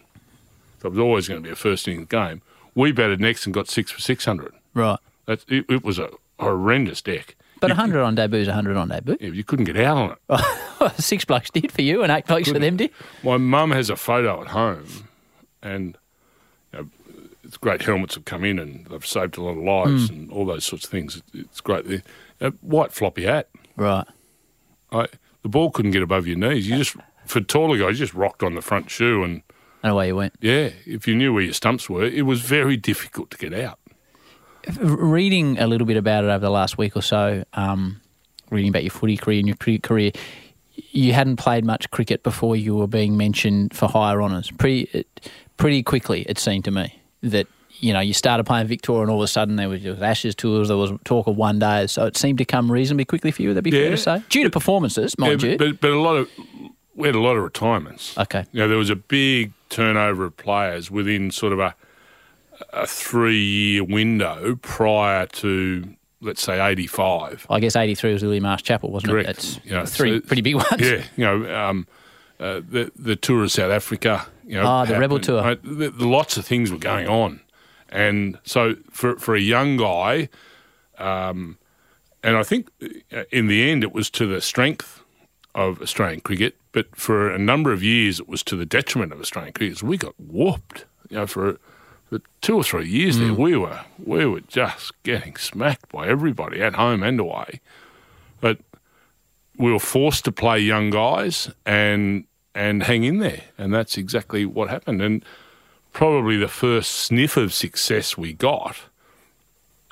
So it was always going to be a first innings game. We batted next and got six for 600. Right. That, it, it was a horrendous deck. But you, 100 on debut is 100 on debut. yeah, you couldn't get out on it. Six blokes did for you and eight blokes for them did. My mum has a photo at home, and you know, it's great helmets have come in and they've saved a lot of lives and all those sorts of things. It, it's great. The- A white floppy hat. Right. I, the ball couldn't get above your knees. You just for taller guys, you just rocked on the front shoe, and And away you went. yeah, if you knew where your stumps were, it was very difficult to get out. reading a little bit about it over the last week or so, um, reading about your footy career and your cricket career, you hadn't played much cricket before you were being mentioned for higher honours. Pretty, pretty quickly, it seemed to me that you know you started playing Victoria, and all of a sudden there was, Ashes tours, there was talk of one day, so it seemed to come reasonably quickly for you. Would that be fair to say? Due to performances, mind Yeah, you. but, but a lot of we had a lot of retirements. okay, You know, there was a big turnover of players within sort of a a three year window prior to let's say eighty five. I guess eighty three was Lillee Marsh Chappell, wasn't Correct. it? That's You know, three so- pretty big ones. Yeah, you know, um, uh, the the tour of South Africa. You know, Ah, the Rebel. Tour. The lots of things were going on, and so for for a young guy, um, and I think uh, in the end it was to the strength of Australian cricket, but for a number of years it was to the detriment of Australian cricket. So we got whooped, you know, for. For two or three years there, we were we were just getting smacked by everybody at home and away. But we were forced to play young guys and and hang in there, and that's exactly what happened. And probably the first sniff of success we got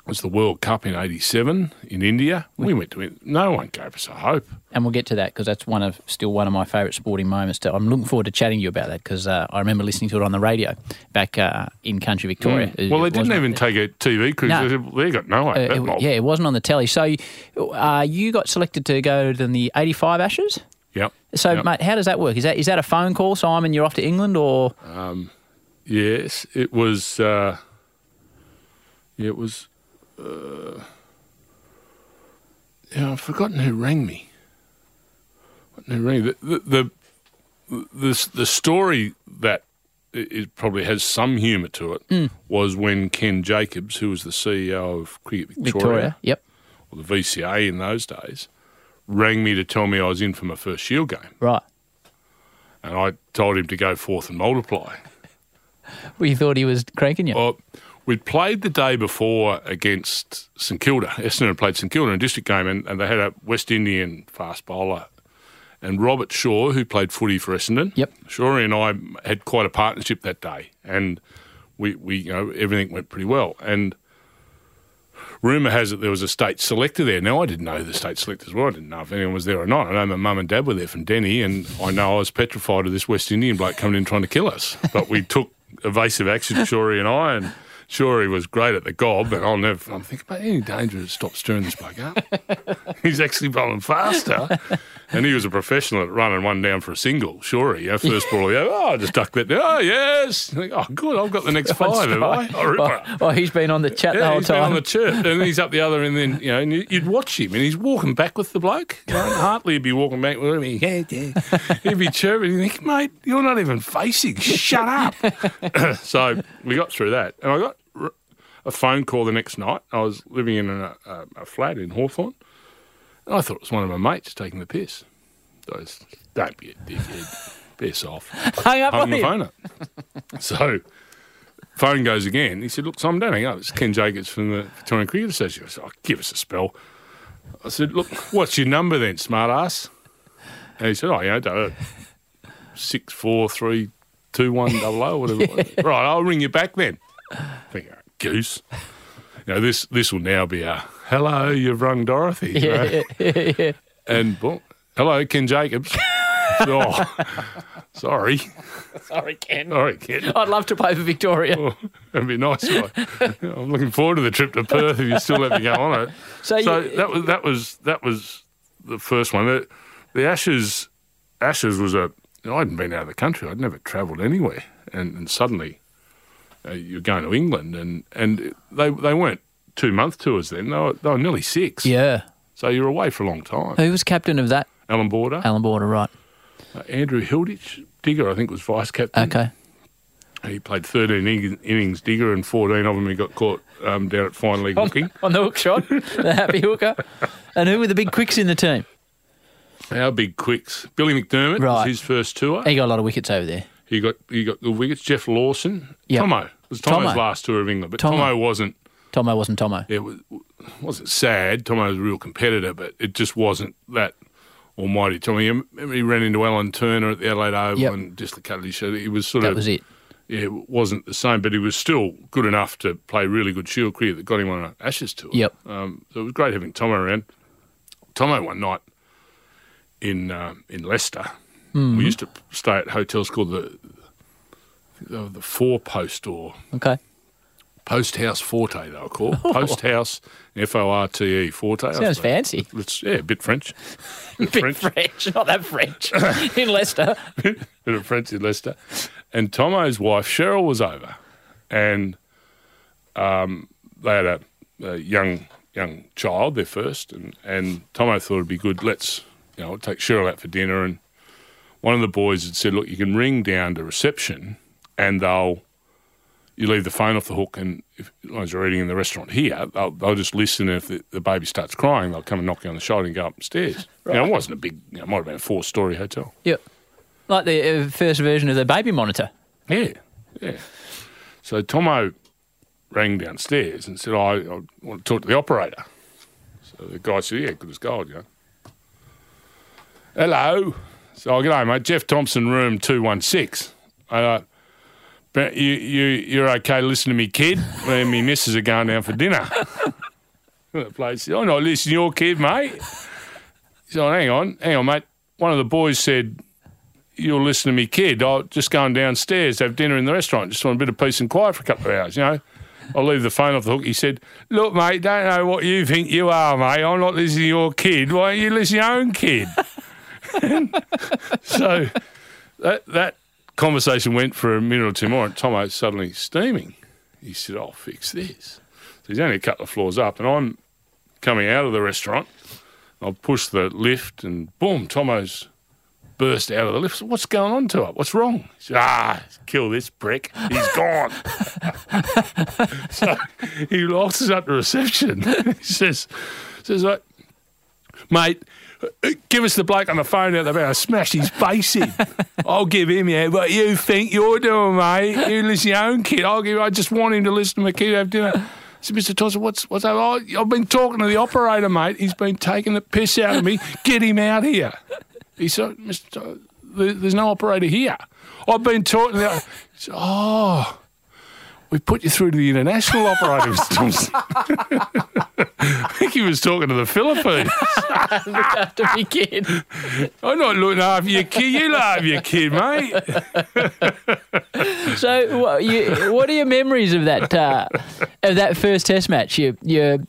was the World Cup in '87 in India. We went to it. No one gave us a hope. and we'll get to that because that's one of still one of my favourite sporting moments. To, I'm looking forward to chatting to you about that because uh, I remember listening to it on the radio back uh, in country Victoria. It- Mm. Well, they didn't even take a TV cruise. No. They, got no uh, it- yeah, it wasn't on the telly. So uh, you got selected to go to the '85 Ashes. Yep. So, Yep. mate, how does that work? Is that is that a phone call, Simon? You're off to England, or Yes, it was. Uh, yeah, it was. Uh, yeah, I've forgotten who rang me. Who rang the the the the, the story that it probably has some humour to it was when Ken Jacobs, who was the CEO of Cricket Victoria, Victoria? Yep. or the VCA in those days, rang me to tell me I was in for my first Shield game, Right. and I told him to go forth and multiply. Well, you thought he was cranking you. Well, we'd played the day before against St Kilda. Essendon had played St Kilda in a district game, and, and they had a West Indian fast bowler. And Robert Shaw, who played footy for Essendon, Yep. Shawry and I had quite a partnership that day, and we, we you know everything went pretty well. And rumour has it there was a state selector there. Now, I didn't know who the state selectors were. I didn't know if anyone was there or not. I know my mum and dad were there from Deni, and I know I was petrified of this West Indian bloke coming in trying to kill us. But we took evasive action, Shawry and I, and Shawry was great at the gob, but I'll never. I'm thinking, about any danger to stop stirring this bloke up? He's actually bowling faster. And he was a professional at running one down for a single, Shawry. Yeah, first ball, yeah, oh, I just ducked that down. Oh, yes. Think, oh, good, I've got the next five, have I? Oh, oh, he's been on the chat the whole he's been time. on the chirp, and he's up the other, and then you know, and you- you'd watch him, and he's walking back with the bloke. Hartley would be walking back with him. Yeah, yeah. He'd be chirping. You think, mate, you're not even facing. Shut up. so we got through that, and I got a phone call the next night. I was living in a, a, a flat in Hawthorn, and I thought it was one of my mates taking the piss. Was, don't be a dickhead. Piss off Hung up hung on the him. phone up. so phone goes again. He said, "Look, Simon, don't hang up. It's Ken Jacobs from the Victorian Cricket Association." I said, oh, "Give us a spell." I said, "Look, what's your number then, smart ass?" And he said, "Oh, yeah, don't six four three two one double O, whatever." was. right, I'll ring you back then. I think, "Oh, goose. You know, this this will now be a hello. You've rung Dorothy. you know. Yeah, yeah, yeah. And well, hello, Ken Jacobs. oh, sorry, Sorry, Ken. sorry, Ken. I'd love to play for Victoria. Oh, that'd be nice. I'm looking forward to the trip to Perth if you still let me go on it. So, So you, that was that was that was the first one. The, the Ashes Ashes was a. You know, I hadn't been out of the country. I'd never travelled anywhere, and, and suddenly uh, you're going to England, and and they they weren't two month tours then. They were, they were nearly six. yeah. So you're away for a long time. Who was captain of that? Alan Border, Alan Border, right. uh, Andrew Hilditch, Digger, I think was vice captain. Okay. He played 13 in- innings digger and 14 of them he got caught um, down at fine leg hooking. On the hook shot, the happy hooker. And who were the big quicks in the team? Our big quicks. Billy McDermott Right. was his first tour. He got a lot of wickets over there. He got he got good wickets. Geoff Lawson. Yep. Thommo. It was Thommo's Thommo. last tour of England, but Thommo. Thommo, wasn't Thommo wasn't Thommo. it was, wasn't sad. Thommo was a real competitor, but it just wasn't that almighty Thommo. He ran into Alan Turner at the Adelaide Oval Yep. and dislocated his shoulder. He was sort That of was it. yeah, it wasn't the same, but he was still good enough to play really good Shield cricket that got him on an Ashes tour. Yep. Um, so it was great having Thommo around. Thommo one night in um, in Leicester, Mm-hmm. we used to stay at hotels called the the, the Four Post or Okay. Post House Forte. They were called Post House F O R T E Forte. Sounds fancy. It's, yeah, a bit French. Bit French. not that French. in Leicester. bit of French in Leicester. And Thommo's wife Cheryl was over, and um, they had a, a young young child, their first, and and Thommo thought it'd be good. Let's you know take Cheryl out for dinner, and one of the boys had said, look, you can ring down to reception, and they'll you leave the phone off the hook, and if, as long as you're eating in the restaurant here, they'll, they'll just listen. And if the, the baby starts crying, they'll come and knock you on the shoulder and go upstairs. Know, it wasn't a big, you know, it might have been a four story hotel. Yep. Like the uh, first version of the baby monitor. Yeah, yeah. So Thommo rang downstairs and said, I, I want to talk to the operator. So the guy said, Yeah, good as gold, you know. Hello. So I get home, mate. Jeff Thomson, room 216. Uh, but you, you, you're okay listen to me, kid? Me and missus are going down for dinner. the place oh, I'm not listening to your kid, mate. So hang on, hang on, mate. One of the boys said, you'll listen to me, kid. I'll just going downstairs to have dinner in the restaurant. Just want a bit of peace and quiet for a couple of hours, you know. I'll leave the phone off the hook. He said, Look, mate, don't know what you think you are, mate. I'm not listening to your kid. Why don't you listen to your own kid? so that that conversation went for a minute or two more, and Thommo's suddenly steaming. He said, I'll fix this. So he's only a couple of floors up, and I'm coming out of the restaurant. I'll push the lift, and boom, Thommo's burst out of the lift. What's going on to it? What's wrong? Said, ah, kill this prick. He's gone. so he locks us up to reception. he says, says mate, give us the bloke on the phone out there. I smash his face in. I'll give him, yeah, what you think you're doing, mate. You listen to your own kid. I'll give, I just want him to listen to my kid have dinner. I said, Mr. Thomson, what's, what's that? Oh, I've been talking to the operator, mate. He's been taking the piss out of me. Get him out here. He said, Mr. There- there's no operator here. I've been talking to the. Said, oh. We put you through to the international operator, Mr. Thomson. I think he was talking to the Philippines. Look after me kid. I'm not looking after your kid. You look after your kid, mate. So, what, you, what are your memories of that uh, of that first Test match? You, you,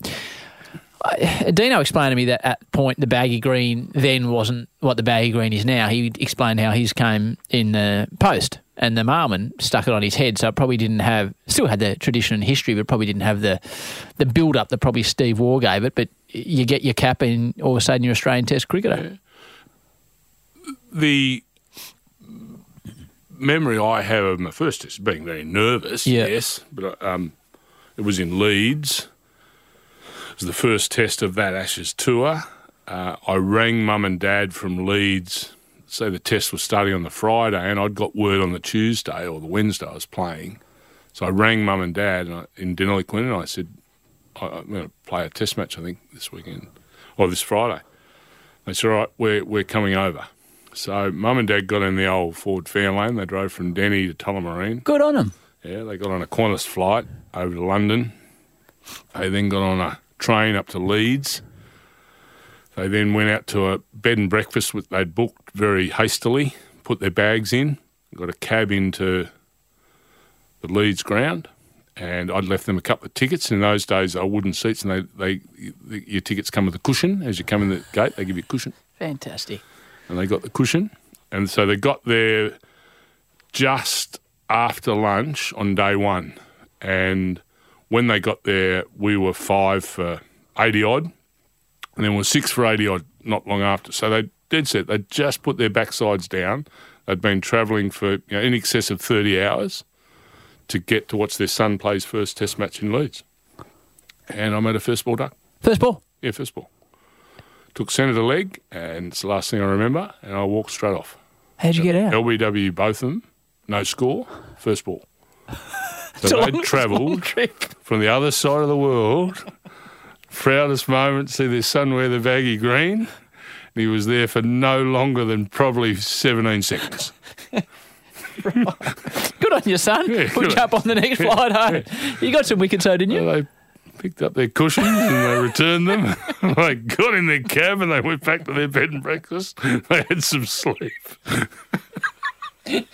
uh, Dino explained to me that at point the baggy green then wasn't what the baggy green is now. He explained how his came in the post and the Marlman stuck it on his head, so it probably didn't have still had the tradition and history, but probably didn't have the the build up that probably Steve Waugh gave it. But you get your cap and all of a sudden you're Australian Test cricketer. The memory I have of my first test being very nervous, Yeah. yes, but um, it was in Leeds. It was the first test of that Ashes tour. Uh, I rang mum and dad from Leeds. Say the test was starting on the Friday, and I'd got word on the Tuesday or the Wednesday I was playing. So I rang mum and dad and I, in Deniliquin, and I said, I, "I'm going to play a test match, I think, this weekend or this Friday." They said, "All right, we're we're coming over." So mum and dad got in the old Ford Fairlane. They drove from Deni to Tullamarine. Good on him. Yeah, they got on a Qantas flight over to London. They then got on a train up to Leeds. They then went out to a bed and breakfast which they'd booked very hastily, put their bags in, got a cab into the Leeds ground, and I'd left them a couple of tickets. In those days, they were wooden seats, and they, they your tickets come with a cushion. As you come in the gate, they give you a cushion Fantastic. and they got the cushion. And so they got there just after lunch on day one. And when they got there, we were five for 80 odd, and then were six for 80 odd not long after. So they dead set, they just put their backsides down. They'd been travelling for you know, in excess of 30 hours to get to watch their son play his first test match in Leeds. And I made a first ball duck. First ball. Yeah, first ball. Took centre leg, and it's the last thing I remember, and I walked straight off. How'd you get out? LBW, both of them, no score, first ball. So they travelled trip. from the other side of the world. Proudest moment, see their son wear the baggy green. And he was there for no longer than probably 17 seconds. Good on your son. Yeah, Put you up on the next flight home. You got some wickets, though, didn't you? So they picked up their cushions and they returned them. they got in their cab and they went back to their bed and breakfast. They had some sleep. You,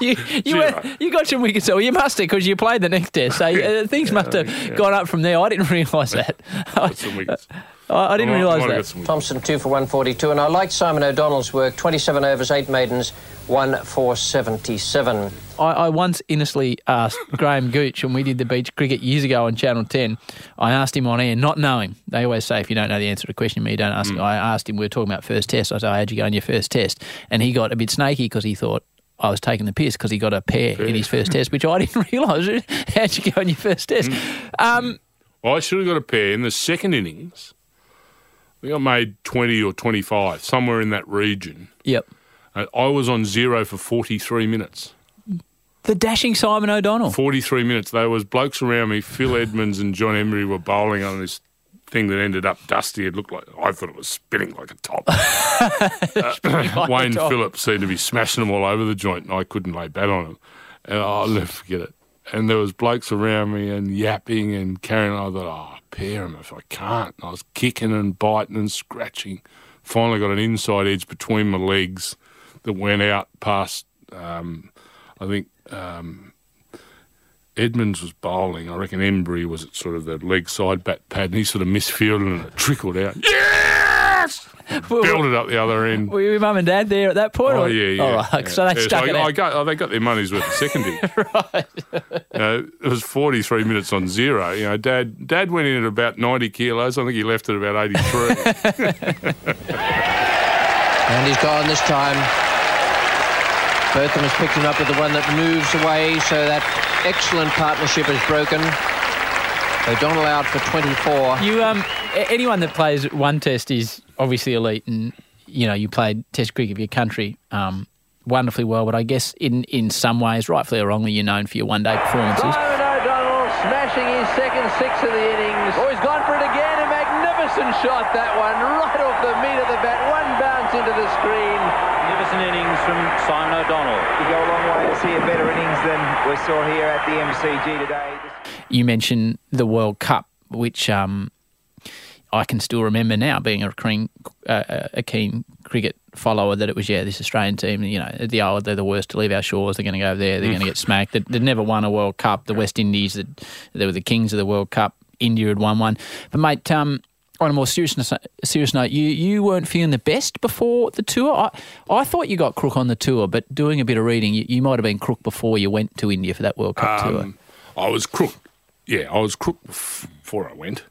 you, Gee, went, you got some wickets, though. You must have because you played the next test. So uh, things must have gone up from there. I didn't realise that. I, Some wickets. I didn't realise might have got that. Thomson, two for 142. And I liked Simon O'Donnell's work 27 overs, eight maidens, one for 77. I, I once innocently asked Graham Gooch, when we did the beach cricket years ago on Channel 10, I asked him on air, not knowing. They always say if you don't know the answer to a question, you don't ask. I asked him, we were talking about first test. I said, how'd you go on your first test? And he got a bit snaky because he thought I was taking the piss because he got a pair in his first test, which I didn't realise. How'd you go on your first test? Um, I should have got a pair in the second innings. I think I made 20 or 25, somewhere in that region. yep. I was on zero for 43 minutes. The dashing Simon O'Donnell. 43 minutes. There was blokes around me. Phil Edmonds and John Emburey were bowling on this thing that ended up dusty. It looked like, I thought it was spinning like a top. Uh, Wayne top. Phillips seemed to be smashing them all over the joint and I couldn't lay bat on them. And I'll never forget it. And there was blokes around me and yapping and carrying on. I thought, oh, pair them if I can't. And I was kicking and biting and scratching. Finally got an inside edge between my legs that went out past, um, I think, um, Edmonds was bowling. I reckon Emburey was at sort of the leg side bat pad, and he sort of misfielded and it trickled out. Yes! Built it up the other end. Were your mum and dad there at that point? Oh or- yeah, yeah. All right. yeah. So they Yeah, stuck I, it I out. got, oh, they got their money's worth of secondary. right. You know, it was 43 minutes on zero. You know, Dad, Dad went in at about 90 kilos. I think he left at about 83. And he's gone this time. Botham has picked him up with the one that moves away, so that excellent partnership is broken. O'Donnell out for 24. You um, anyone that plays one test is obviously elite, and you know you played Test cricket for your country um, wonderfully well. But I guess in in some ways, rightfully or wrongly, you're known for your one day performances. Simon O'Donnell smashing his second six of the innings. Oh, he's gone for it again. A shot, that one, right off the meat of the bat. One bounce into into the screen. Magnificent innings from Simon O'Donnell. You go a long way to see a better innings than we saw here at the MCG today. You mentioned the World Cup, which um, I can still remember now, being a keen, uh, a keen cricket follower, that it was yeah, this Australian team, you know, the oh, they're the worst to leave our shores. They're going to go over there. They're going to get smacked. They, would never won a World Cup. The West Indies, that they were the kings of the World Cup. India had won one. But mate, um, on a more serious serious note, you you weren't feeling the best before the tour. I, I thought you got crook on the tour, but doing a bit of reading, you, you might have been crook before you went to India for that World Cup um, tour. I was crook. Yeah, I was crook before I went.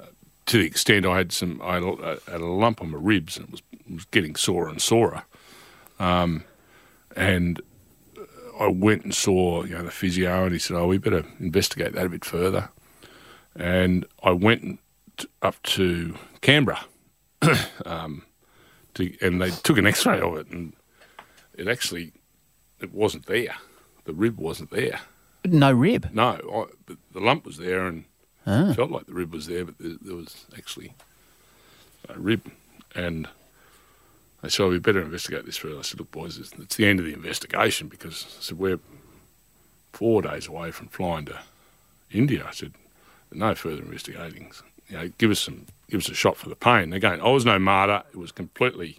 Uh, to the extent I had some, I had a, had a lump on my ribs and it was, was getting sore and sorer. Um, and I went and saw you know the physio, and he said, "Oh, we better investigate that a bit further." And I went up to Canberra, um, to, and they took an X-ray of it, and it actually it wasn't there. The rib wasn't there. No rib. No, I, but the lump was there, and ah. it felt like the rib was there, but there, there was actually a rib, and they said, oh, "We better investigate this further." I said, "Look, boys, it's, it's the end of the investigation because I said we're four days away from flying to India." I said, "No further investigating you know, give us some, give us a shot for the pain. Again, I was no martyr. It was completely,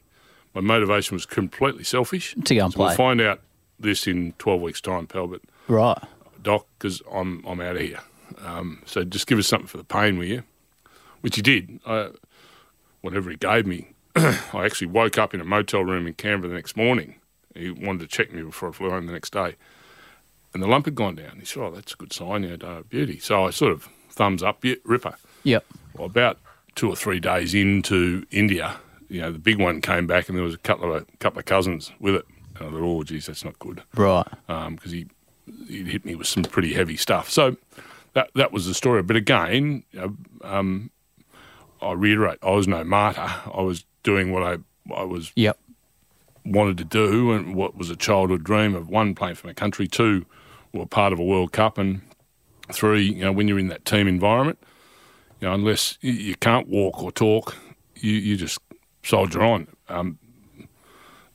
my motivation was completely selfish. To go and so play. We'll find out this in twelve weeks' time, pal. But right, doc, because I'm I'm out of here. Um, so just give us something for the pain, will you? Which he did. I, whatever he gave me, I actually woke up in a motel room in Canberra the next morning. He wanted to check me before I flew home the next day. And the lump had gone down. He said, Oh, that's a good sign, yeah, uh, beauty. So I sort of thumbs up, yeah, ripper. Yep. Well, about two or three days into India, you know, the big one came back, and there was a couple of a couple of cousins with it. And I thought, oh, geez, that's not good, right? Because um, he he hit me with some pretty heavy stuff. So that that was the story. But again, um, I reiterate, I was no martyr. I was doing what I I was yep. wanted to do, and what was a childhood dream of one playing for my country, two, were part of a World Cup, and three, you know, when you're in that team environment you know, unless you can't walk or talk, you, you just soldier on. Um,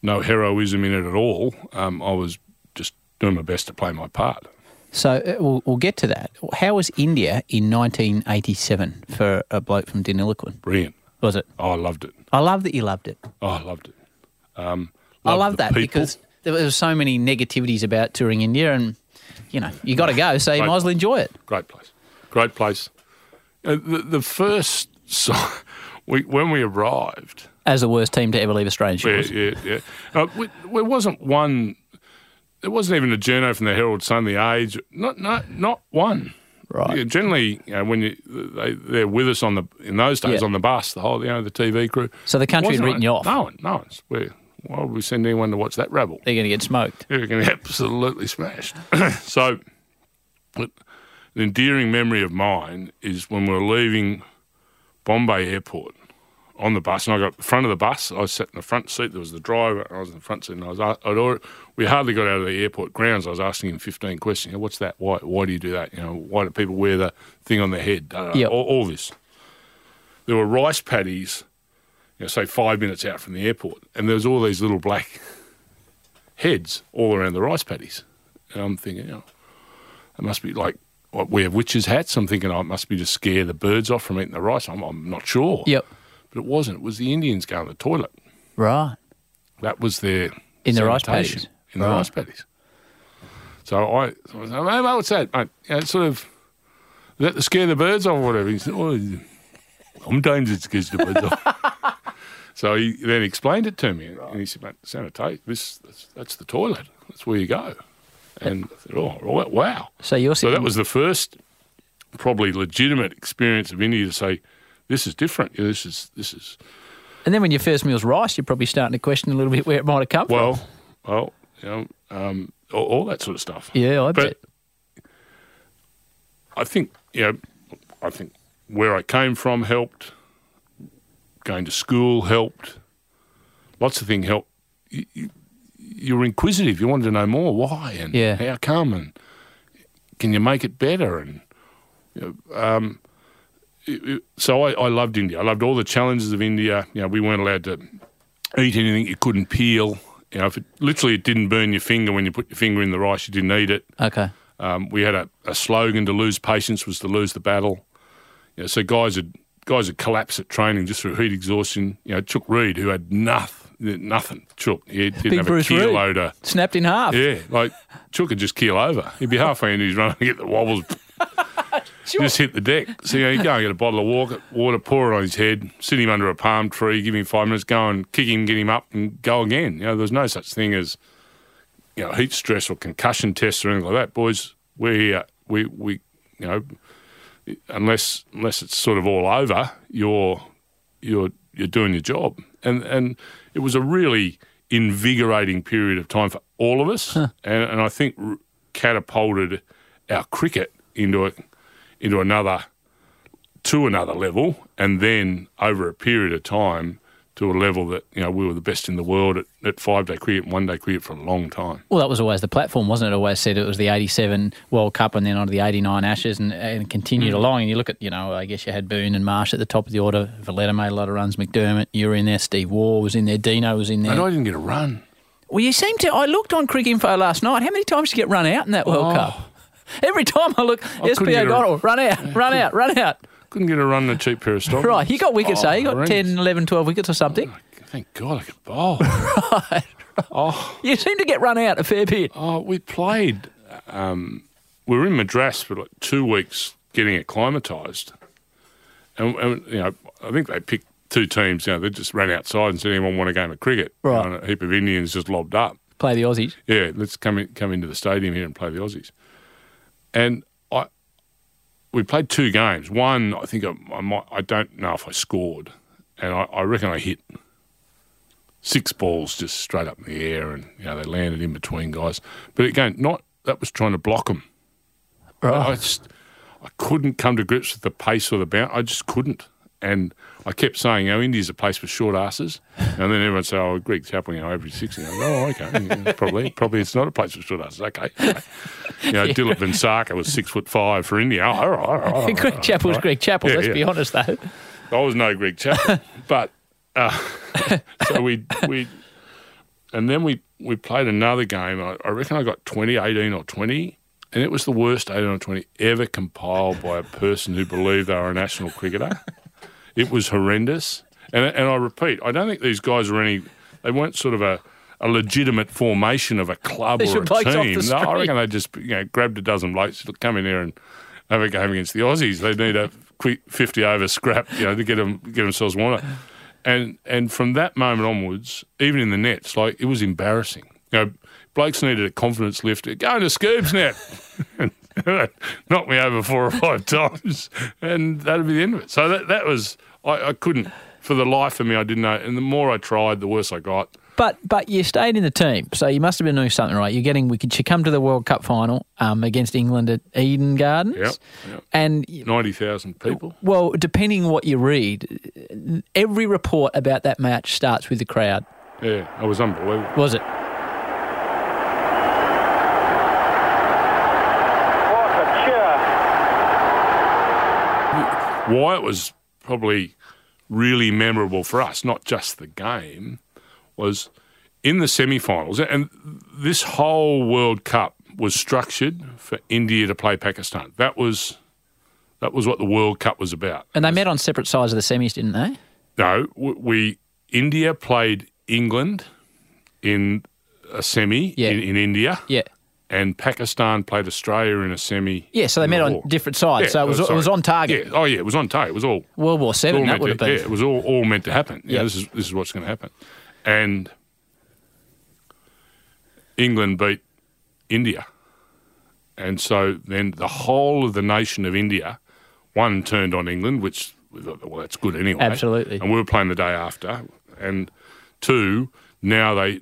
no heroism in it at all. Um, I was just doing my best to play my part. So uh, we'll, we'll, get to that. How was India in 1987 for a bloke from Deniliquin? Brilliant. Was it? Oh, I loved it. I love that you loved it. Oh, I loved it. Um, I love that people. because there was so many negativities about touring India, and you know you got to go, so you might as well enjoy it. Great place, great place. Uh, the, the first song, we, when we arrived. As the worst team to ever leave Australia. Yeah, yeah, yeah. Uh, we, there wasn't one, there wasn't even a journo from the Herald Sun, The Age, not, not, not one. Right. Yeah, generally, you know, when you, they, they're with us on the in those days yeah. on the bus, the whole you know the TV crew. So the country had written you off. No one, no one's. Why would we send anyone to watch that rabble? They're going to get smoked. They're going to get absolutely smashed. so, an endearing memory of mine is when we were leaving Bombay Airport on the bus, and I got the front of the bus. I sat in the front seat. There was the driver, and I was in the front seat. And I was, I'd already, we hardly got out of the airport grounds. I was asking him 15 questions. You know, What's that? Why? Why do you do that? You know, why do people wear the thing on their head? Uh, yep. all, all this. There were rice paddies, you know, say five minutes out from the airport, and there was all these little black heads all around the rice paddies. And I'm thinking, you know, it must be like we have witches' hats. I'm thinking, oh, it must be to scare the birds off from eating the rice. I'm, I'm not sure. Yep. But it wasn't. It was the Indians going to the toilet. Right. That was their in the rice paddies. In right. the rice paddies. So I, I was like, mate, what's that? Mate, you know, sort of, that to scare the birds off or whatever? He said, oh, sometimes it scares the birds off. So he then explained it to me, right. and he said, "Mate, sanitation, this that's, that's the toilet. That's where you go." And oh, wow. So you're so that was the first probably legitimate experience of India to say this is different. This is this is. And then when your first meal's rice, you're probably starting to question a little bit where it might have come well, from. Well, you know, um, all, all, that sort of stuff. Yeah, I but bet. I think you know, I think where I came from helped. Going to school helped. Lots of things helped. You, you, you're inquisitive. You wanted to know more. Why and yeah. how come and can you make it better? And you know, um, it, it, so I, I, loved India. I loved all the challenges of India. You know, we weren't allowed to eat anything you couldn't peel. You know, if it literally it didn't burn your finger when you put your finger in the rice, you didn't eat it. Okay. Um, we had a, a slogan to lose patience was to lose the battle. You know, so guys had guys had collapsed at training just through heat exhaustion. You know, Chook Reid, who had nothing, nothing. Chook, he didn't Big have Bruce a. Snapped in half. Yeah, like Chook could just keel over. He'd be halfway in, his run and get the wobbles. Just hit the deck. So you, know, you go and get a bottle of water, water, pour it on his head, sit him under a palm tree, give him five minutes, go and kick him, get him up, and go again. You know, there's no such thing as you know heat stress or concussion tests or anything like that, boys. We're here. We we you know unless unless it's sort of all over, you're you're you're doing your job. And and it was a really invigorating period of time for all of us, and, and I think r- catapulted our cricket into a, into another to another level, and then over a period of time to a level that you know we were the best in the world at, at five day cricket, and one day cricket for a long time. Well, that was always the platform, wasn't it? Always said it was the 87 World Cup and then on to the 89 Ashes and, and continued hmm. along. And you look at, you know, I guess you had Boon and Marsh at the top of the order. Veletta made a lot of runs. McDermott, you were in there. Steve Waugh was in there. Dino was in there. And I didn't get a run. Well, you seem to. I looked on Cricket Info last night. How many times did you get run out in that World Oh. Cup? Every time I look, couldn't SP O'Donnell, oh, run out, run out, run out. Couldn't get a run in a cheap pair of stockings. Right, you got wickets, Oh, eh? You got horrendous. 10, 11, 12 wickets or something. Thank God I could bowl. Right. Oh. You seem to get run out a fair bit. Oh, we played. Um, we were in Madras for like two weeks getting acclimatised, and, and you know, I think they picked two teams. You know, they just ran outside and said, "Anyone want a game of cricket?" Right. And a heap of Indians just lobbed up. Play the Aussies. Yeah, let's come in, come into the stadium here and play the Aussies. And we played two games. One, I think I, I might. I don't know if I scored, and I, I reckon I hit six balls just straight up in the air, and you know they landed in between guys. But again, not that was trying to block them. I just I couldn't come to grips with the pace or the bounce. I just couldn't. And I kept saying, know, India's a place for short asses. And then everyone say, oh, Greg Chappell, you know, average six. And I go, oh, okay. Yeah, probably. Probably it's not a place for short asses. Okay. okay. You know, Dilip Vengsarkar was six foot five for India. Oh, all right, all right, all right, Greg Chappell's right. Greg Chappell, Yeah, let's be honest, though. I was no Greg Chappell, but uh, so we we and then we we played another game. I, I reckon I got 20, 18 or twenty, and it was the worst eighteen or twenty ever compiled by a person who believed they were a national cricketer. It was horrendous, and and I repeat, I don't think these guys were any. They weren't sort of a. A legitimate formation of a club or a team. No, I reckon they just you know grabbed a dozen blokes to come in here and have a game against the Aussies. They need a quick fifty over scrap, you know, to get them get themselves warmed up. And and from that moment onwards, even in the nets, like it was embarrassing. You know, blokes needed a confidence lift. Going to Scoob's net. knocked me over four or five times, and that'd be the end of it. So that that was I, I couldn't for the life of me. I didn't know. And the more I tried, the worse I got. But but you stayed in the team, so you must have been doing something right. You're getting we could you come to the World Cup final um, against England at Eden Gardens, Yep, yep. and Ninety thousand people. well, depending what you read, every report about that match starts with the crowd. Yeah, it was unbelievable. Was it? What a cheer. why it was probably really memorable for us, not just the game, was in the semi-finals, and this whole World Cup was structured for India to play Pakistan. That was that was what the World Cup was about. And they met on separate sides of the semis, didn't they? No, we India played England in a semi Yeah. in, in India, Yeah. And Pakistan played Australia in a semi. Yeah, so they met the on war. different sides. Yeah, so it was, it was on target. Yeah. Oh yeah, it was on target. It was all World War Seven, that would have been. Yeah, it was all, all meant to happen. Yeah, Yeah. this is this is what's going to happen, and England beat India, and so then the whole of the nation of India, one turned on England, which we thought, well that's good anyway, Absolutely. and we were playing the day after, and two now they.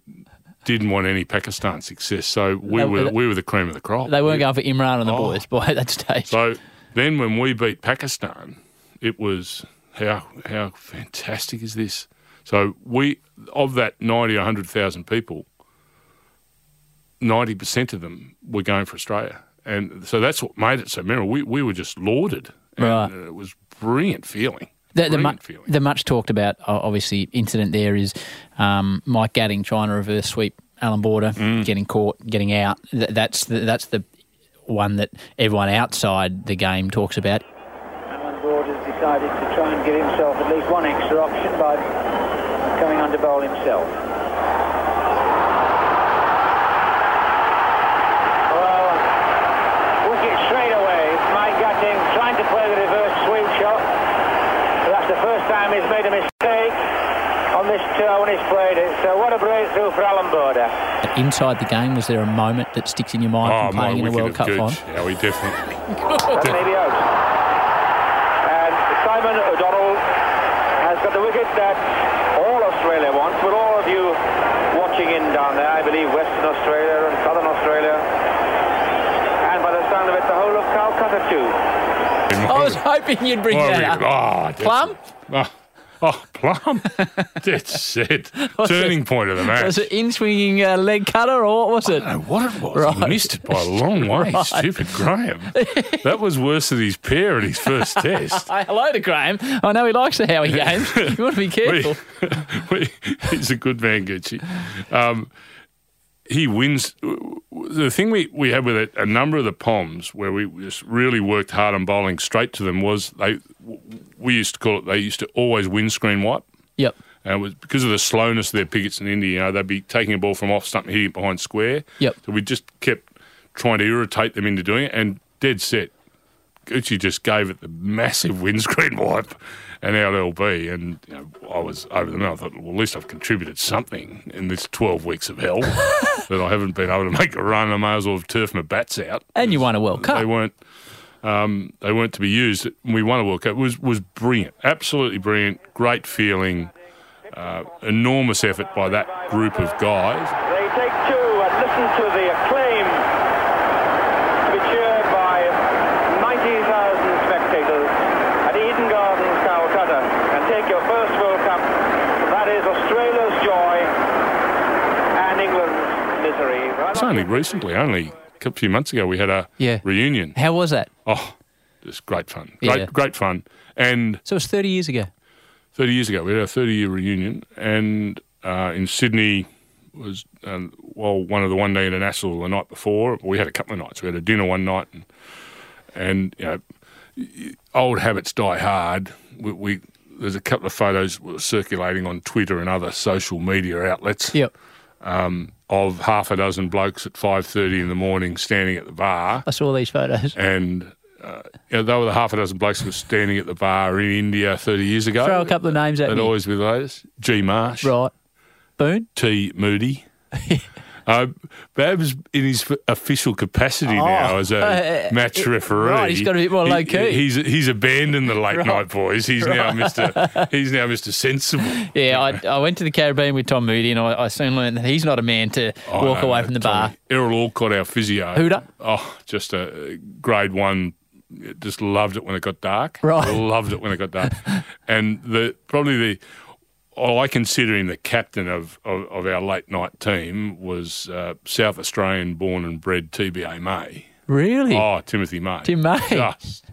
Didn't want any Pakistan success, so we They- were we were the cream of the crop. They weren't We- going for Imran and the Oh. boys by that stage. so then when we beat Pakistan, it was how how fantastic is this? So we of that ninety or hundred thousand people, ninety percent of them were going for Australia, and so that's what made it so memorable. We we were just lauded, and Right. it was brilliant feeling. The, the, mu- the much talked about, obviously, incident there is um, Mike Gatting trying to reverse sweep Alan Border, Mm. getting caught, getting out. Th- that's the, that's the one that everyone outside the game talks about. Alan Border has decided to try and give himself at least one extra option by coming under bowl himself. Well, wicket straight away. Mike Gatting trying to play the reverse sweep shot. But that's the first time he's made a mistake on this tour when he's played it. So what a breakthrough for Alan Border. Inside the game, was there a moment that sticks in your mind Oh, from my playing in a World Cup final? Yeah, we definitely. That may be out. And Simon O'Donnell has got the wicket that all Australia wants, but all of you watching in down there, I believe Western Australia and Southern Australia, and by the sound of it, the whole of Calcutta too. I was hoping you'd bring Oh, that we- up. oh, Plum? Oh, oh, plum. That's it. Turning point of the match. Was it in swinging uh, leg cutter or what was it? I don't know what it was. Right. I missed it by a long way. Right. Stupid Graham. That was worse than his pair at his first test. Hello to Graham. I know he likes the Howie games. You want to be careful. We- we- he's a good man, Goochy. Um, he wins. The thing we, we had with a, a number of the Poms where we just really worked hard on bowling straight to them was they. We used to call it. They used to always windscreen wipe. Yep. And it was because of the slowness of their pickets in India. You know, they'd be taking a ball from off stump hitting it behind square. Yep. So we just kept trying to irritate them into doing it, and dead set. Goochy just gave it the massive windscreen wipe and out LB, and you know, I was over the moon. I thought, well, at least I've contributed something in this 12 weeks of hell that I haven't been able to make a run. I may as well have turfed my bats out. And you won a World Cup. They weren't. Um, they weren't to be used. We won a World Cup. It was was brilliant, absolutely brilliant. Great feeling, uh, enormous effort by that group of guys. They take two and listen to the acclaim to be cheered by 90,000 spectators at Eden Gardens, Calcutta, and take your first World Cup. That is Australia's joy and England's misery. Right It's only recently, only a few months ago, we had a Yeah. reunion. How was that? Oh, just great fun. Great, Yeah. great fun. And So it was 30 years ago. 30 years ago, we had a 30 year reunion, and uh, in Sydney was um, well one of the one day international the night before. We had a couple of nights. We had a dinner one night, and, and you know, old habits die hard. We, we there's a couple of photos circulating on Twitter and other social media outlets Yep. um, of half a dozen blokes at 5:30 in the morning standing at the bar I saw these photos. and uh, you know, they were the half a dozen blokes who were standing at the bar in India 30 years ago. Throw a couple of names at They'd me. always be those. G. Marsh, Right. Boon? T. Moody. uh, Babs, in his f- official capacity now as a uh, match referee, right, he's got a bit more he- low-key. He's he's abandoned the late Right. night boys. He's now Mister. He's now Mister Sensible. Yeah, I, I went to the Caribbean with Tom Moody and I, I soon learned that he's not a man to Oh, walk no, away no, from the Tommy. bar. Errol Alcott, our physio. Hooter? Oh, just a grade one. Just loved it when it got dark. Right. Loved it when it got dark. and the probably the oh, I consider him the captain of, of, of our late night team was uh, South Australian born and bred TBA May. Really? Oh, Timothy May. Tim May. Just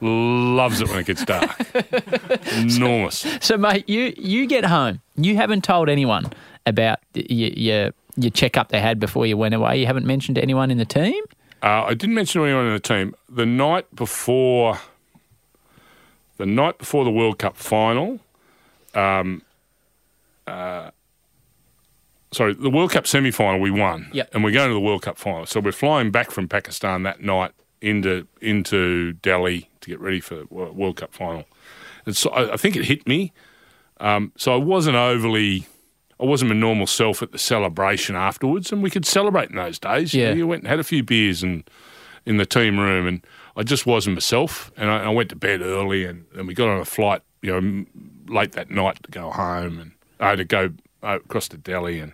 loves it when it gets dark. Enormous. So, mate, you, you get home. You haven't told anyone about y- y- your, your checkup they had before you went away. You haven't mentioned to anyone in the team? Uh, I didn't mention anyone in the team. The night before, the night before the World Cup final, um, uh, sorry, the World Cup semi final we won, Yep. and we're going to the World Cup final. So we're flying back from Pakistan that night into into Delhi to get ready for the World Cup final. And so I, I think it hit me. Um, so I wasn't overly. I wasn't my normal self at the celebration afterwards, and we could celebrate in those days. You know, Yeah. you went and had a few beers and in the team room, and I just wasn't myself. And I, I went to bed early, and, and we got on a flight, you know, late that night to go home, and I had to go uh, across to Delhi, and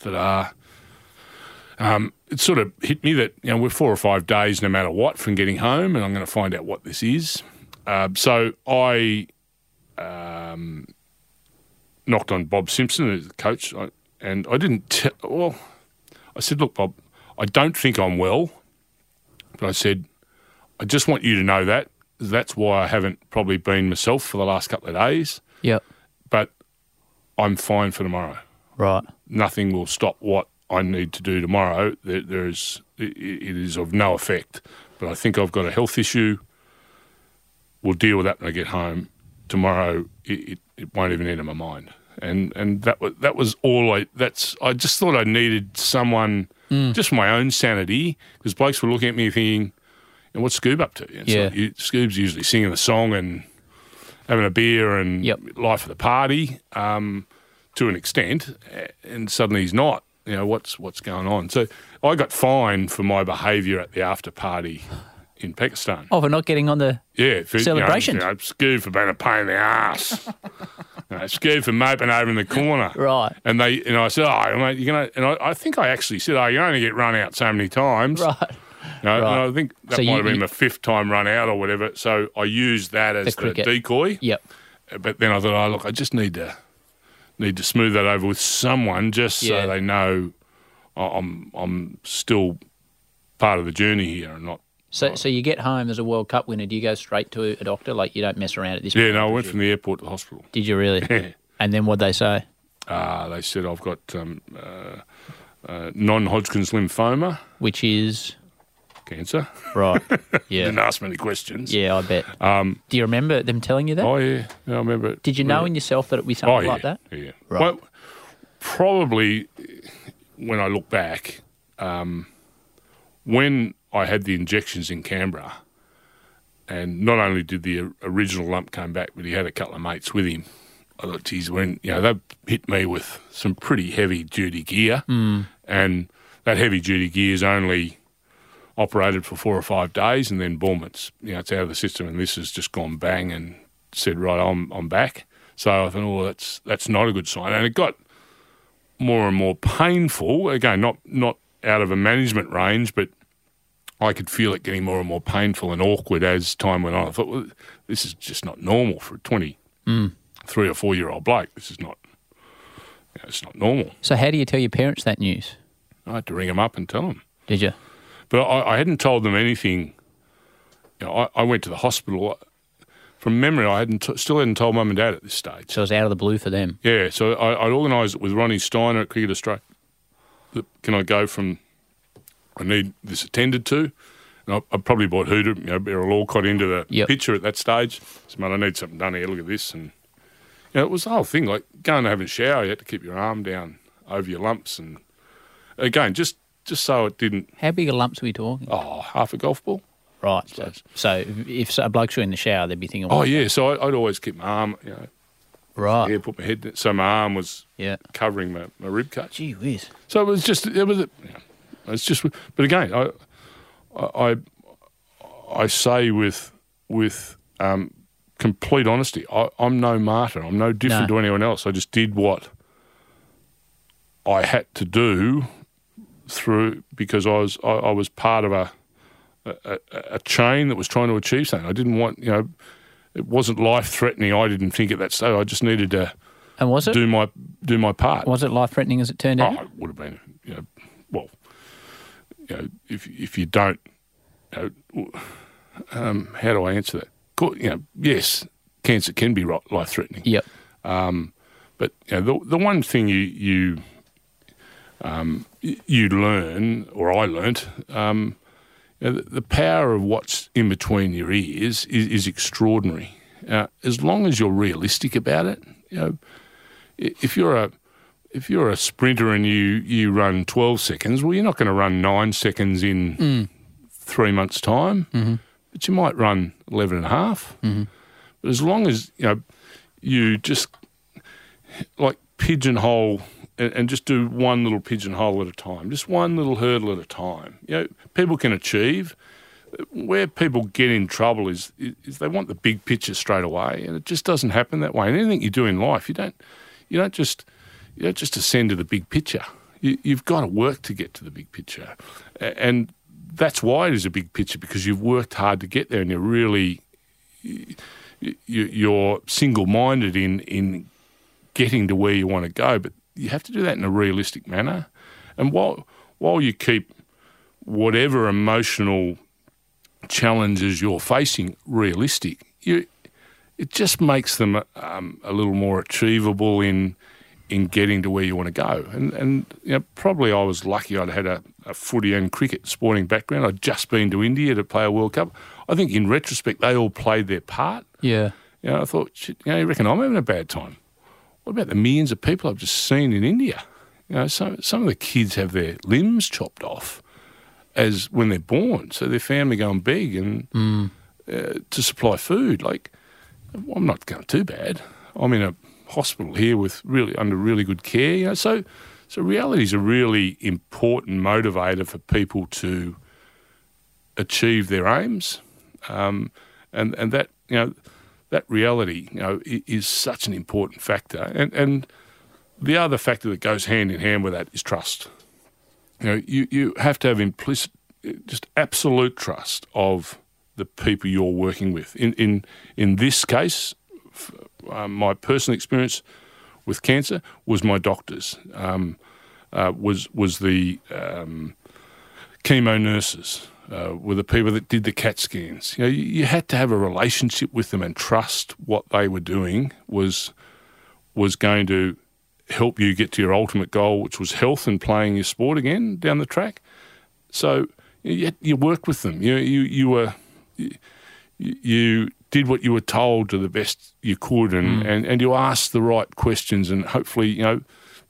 that uh, um, it sort of hit me that you know we're four or five days, no matter what, from getting home, and I'm going to find out what this is. Uh, so I um, knocked on Bob Simpson, the coach, and I didn't. T- well, I said, "Look, Bob, I don't think I'm well," but I said, "I just want you to know that that's why I haven't probably been myself for the last couple of days. Yep. But I'm fine for tomorrow. Right. Nothing will stop what I need to do tomorrow. There, there's it, it is of no effect. But I think I've got a health issue. We'll deal with that when I get home. Tomorrow, it, it, it won't even enter my mind. And and that was that was all I. That's I just thought I needed someone mm. just for my own sanity because blokes were looking at me thinking, "And what's Scoob up to?" And so Yeah. you, Scoob's usually singing a song and having a beer and Yep. life of the party um, to an extent, and suddenly he's not. You know what's what's going on. So I got fined for my behaviour at the after party in Pakistan. Oh, for not getting on the. Yeah, for, Celebrations. You know, you know, for being a pain in the ass. you know, Scoob for moping over in the corner. Right. And they, know, I said, "Oh, mate, you're gonna," and I, I think I actually said, "Oh, you only get run out so many times." Right. You know, Right. And I think that So might you- have been you- the fifth time run out or whatever. So I used that as the, cricket. decoy. Yep. But then I thought, oh, look, I just need to need to smooth that over with someone, just Yeah. so they know I'm I'm still part of the journey here and not. So, so you get home as a World Cup winner. Do you go straight to a doctor? Like you don't mess around at this Yeah, point? no, I went from the airport to the hospital. Did you really? and then what they say? Uh, they said I've got um, uh, uh, non-Hodgkin's lymphoma Which is cancer. right. Yeah. Didn't ask many questions. Yeah, I bet. Um, Do you remember them telling you that? oh yeah, yeah, I remember. it. Did you know in yourself that it be something oh, yeah, like that? Yeah. Right. Well, probably when I look back, um, when I had the injections in Canberra, and not only did the original lump come back, but he had a couple of mates with him. I thought, geez, when you know they hit me with some pretty heavy duty gear, and that heavy duty gear is only operated for four or five days, and then boom, it's you know it's out of the system, and this has just gone bang and said, right, I'm I'm back. So I thought, oh, that's that's not a good sign, and it got more and more painful. Again, not not out of a management range, but I could feel it getting more and more painful and awkward as time went on. I thought, well, this is just not normal for a twenty-three mm. or four year old bloke. This is not, you know, it's not normal. So how do you tell your parents that news? I had to ring them up and tell them. Did you? But I, I hadn't told them anything. You know, I, I went to the hospital. From memory, I hadn't t- still hadn't told mum and dad at this stage. So it was out of the blue for them. Yeah, so I, I'd organised it with Ronnie Steiner at Cricket Australia. Can I go from? I need this attended to. And I, I probably bought Hooter, you know, Errol Alcott into the Yep. picture at that stage. So, mate, I need something done here. Look at this, and you know, it was the whole thing. Like going to have a shower, you had to keep your arm down over your lumps, and again, just just so it didn't. How big a lumps are we talking? Oh, half a golf ball. Right. So, so if a bloke's in the shower, they'd be thinking, Oh yeah, so I, I'd always keep my arm, you know, right. yeah, put my head so my arm was Yeah. covering my, my rib. Gee whiz. So it was just it was you know, it's just but again I I I say with with um, complete honesty I, I'm no martyr I'm no different No. to anyone else I just did what I had to do through because I was I, I was part of a, a a- chain that was trying to achieve something I didn't want you know it wasn't life threatening I didn't think at that stage I just needed to And was it? do my do my part Was it life threatening as it turned out? Oh, it would have been, you know, well, you know, if if you don't, you know, um, how do I answer that? You know, yes, cancer can be life threatening, Yep. but you know, the the one thing you you um, you learn, or I learnt, um, you know, the, the power of what's in between your ears is, is extraordinary. Uh, as long as you're realistic about it, you know, if you're a if you're a sprinter and you, you run 12 seconds, well, you're not going to run nine seconds in three months' time, but you might run 11 and a half. But as long as, you know, you just like pigeonhole and, and just do one little pigeonhole at a time, just one little hurdle at a time. You know, people can achieve. Where people get in trouble is, is they want the big picture straight away, and it just doesn't happen that way. And anything you do in life, you don't you don't just you don't just ascend to the big picture. You, you've got to work to get to the big picture, and that's why it is a big picture because you've worked hard to get there, and you're really you, you're single-minded in in getting to where you want to go. But you have to do that in a realistic manner, and while while you keep whatever emotional challenges you're facing realistic, you it just makes them um, a little more achievable in in getting to where you want to go. And and you know, probably I was lucky I'd had a, a footy and cricket sporting background. I'd just been to India to play a World Cup. I think in retrospect they all played their part. Yeah. You know, I thought, shit, you know, you reckon I'm having a bad time? What about the millions of people I've just seen in India? You know, some some of the kids have their limbs chopped off as when they're born, so their family go and beg and uh, to supply food. Like, well, I'm not going too bad. I'm in a hospital here with really under really good care. You know, so so reality is a really important motivator for people to achieve their aims, um, and and that you know that reality you know is such an important factor. And and the other factor that goes hand in hand with that is trust. You know, you, you have to have implicit, just absolute trust of the people you're working with. In in in this case, uh, my personal experience with cancer was my doctors, um, uh, was was the um, chemo nurses, uh, were the people that did the CAT scans. You know, you, you had to have a relationship with them and trust what they were doing was was going to help you get to your ultimate goal, which was health and playing your sport again down the track. So you, you worked with them. You you you were you, you did what you were told to the best you could, and, and, and you asked the right questions, and hopefully you know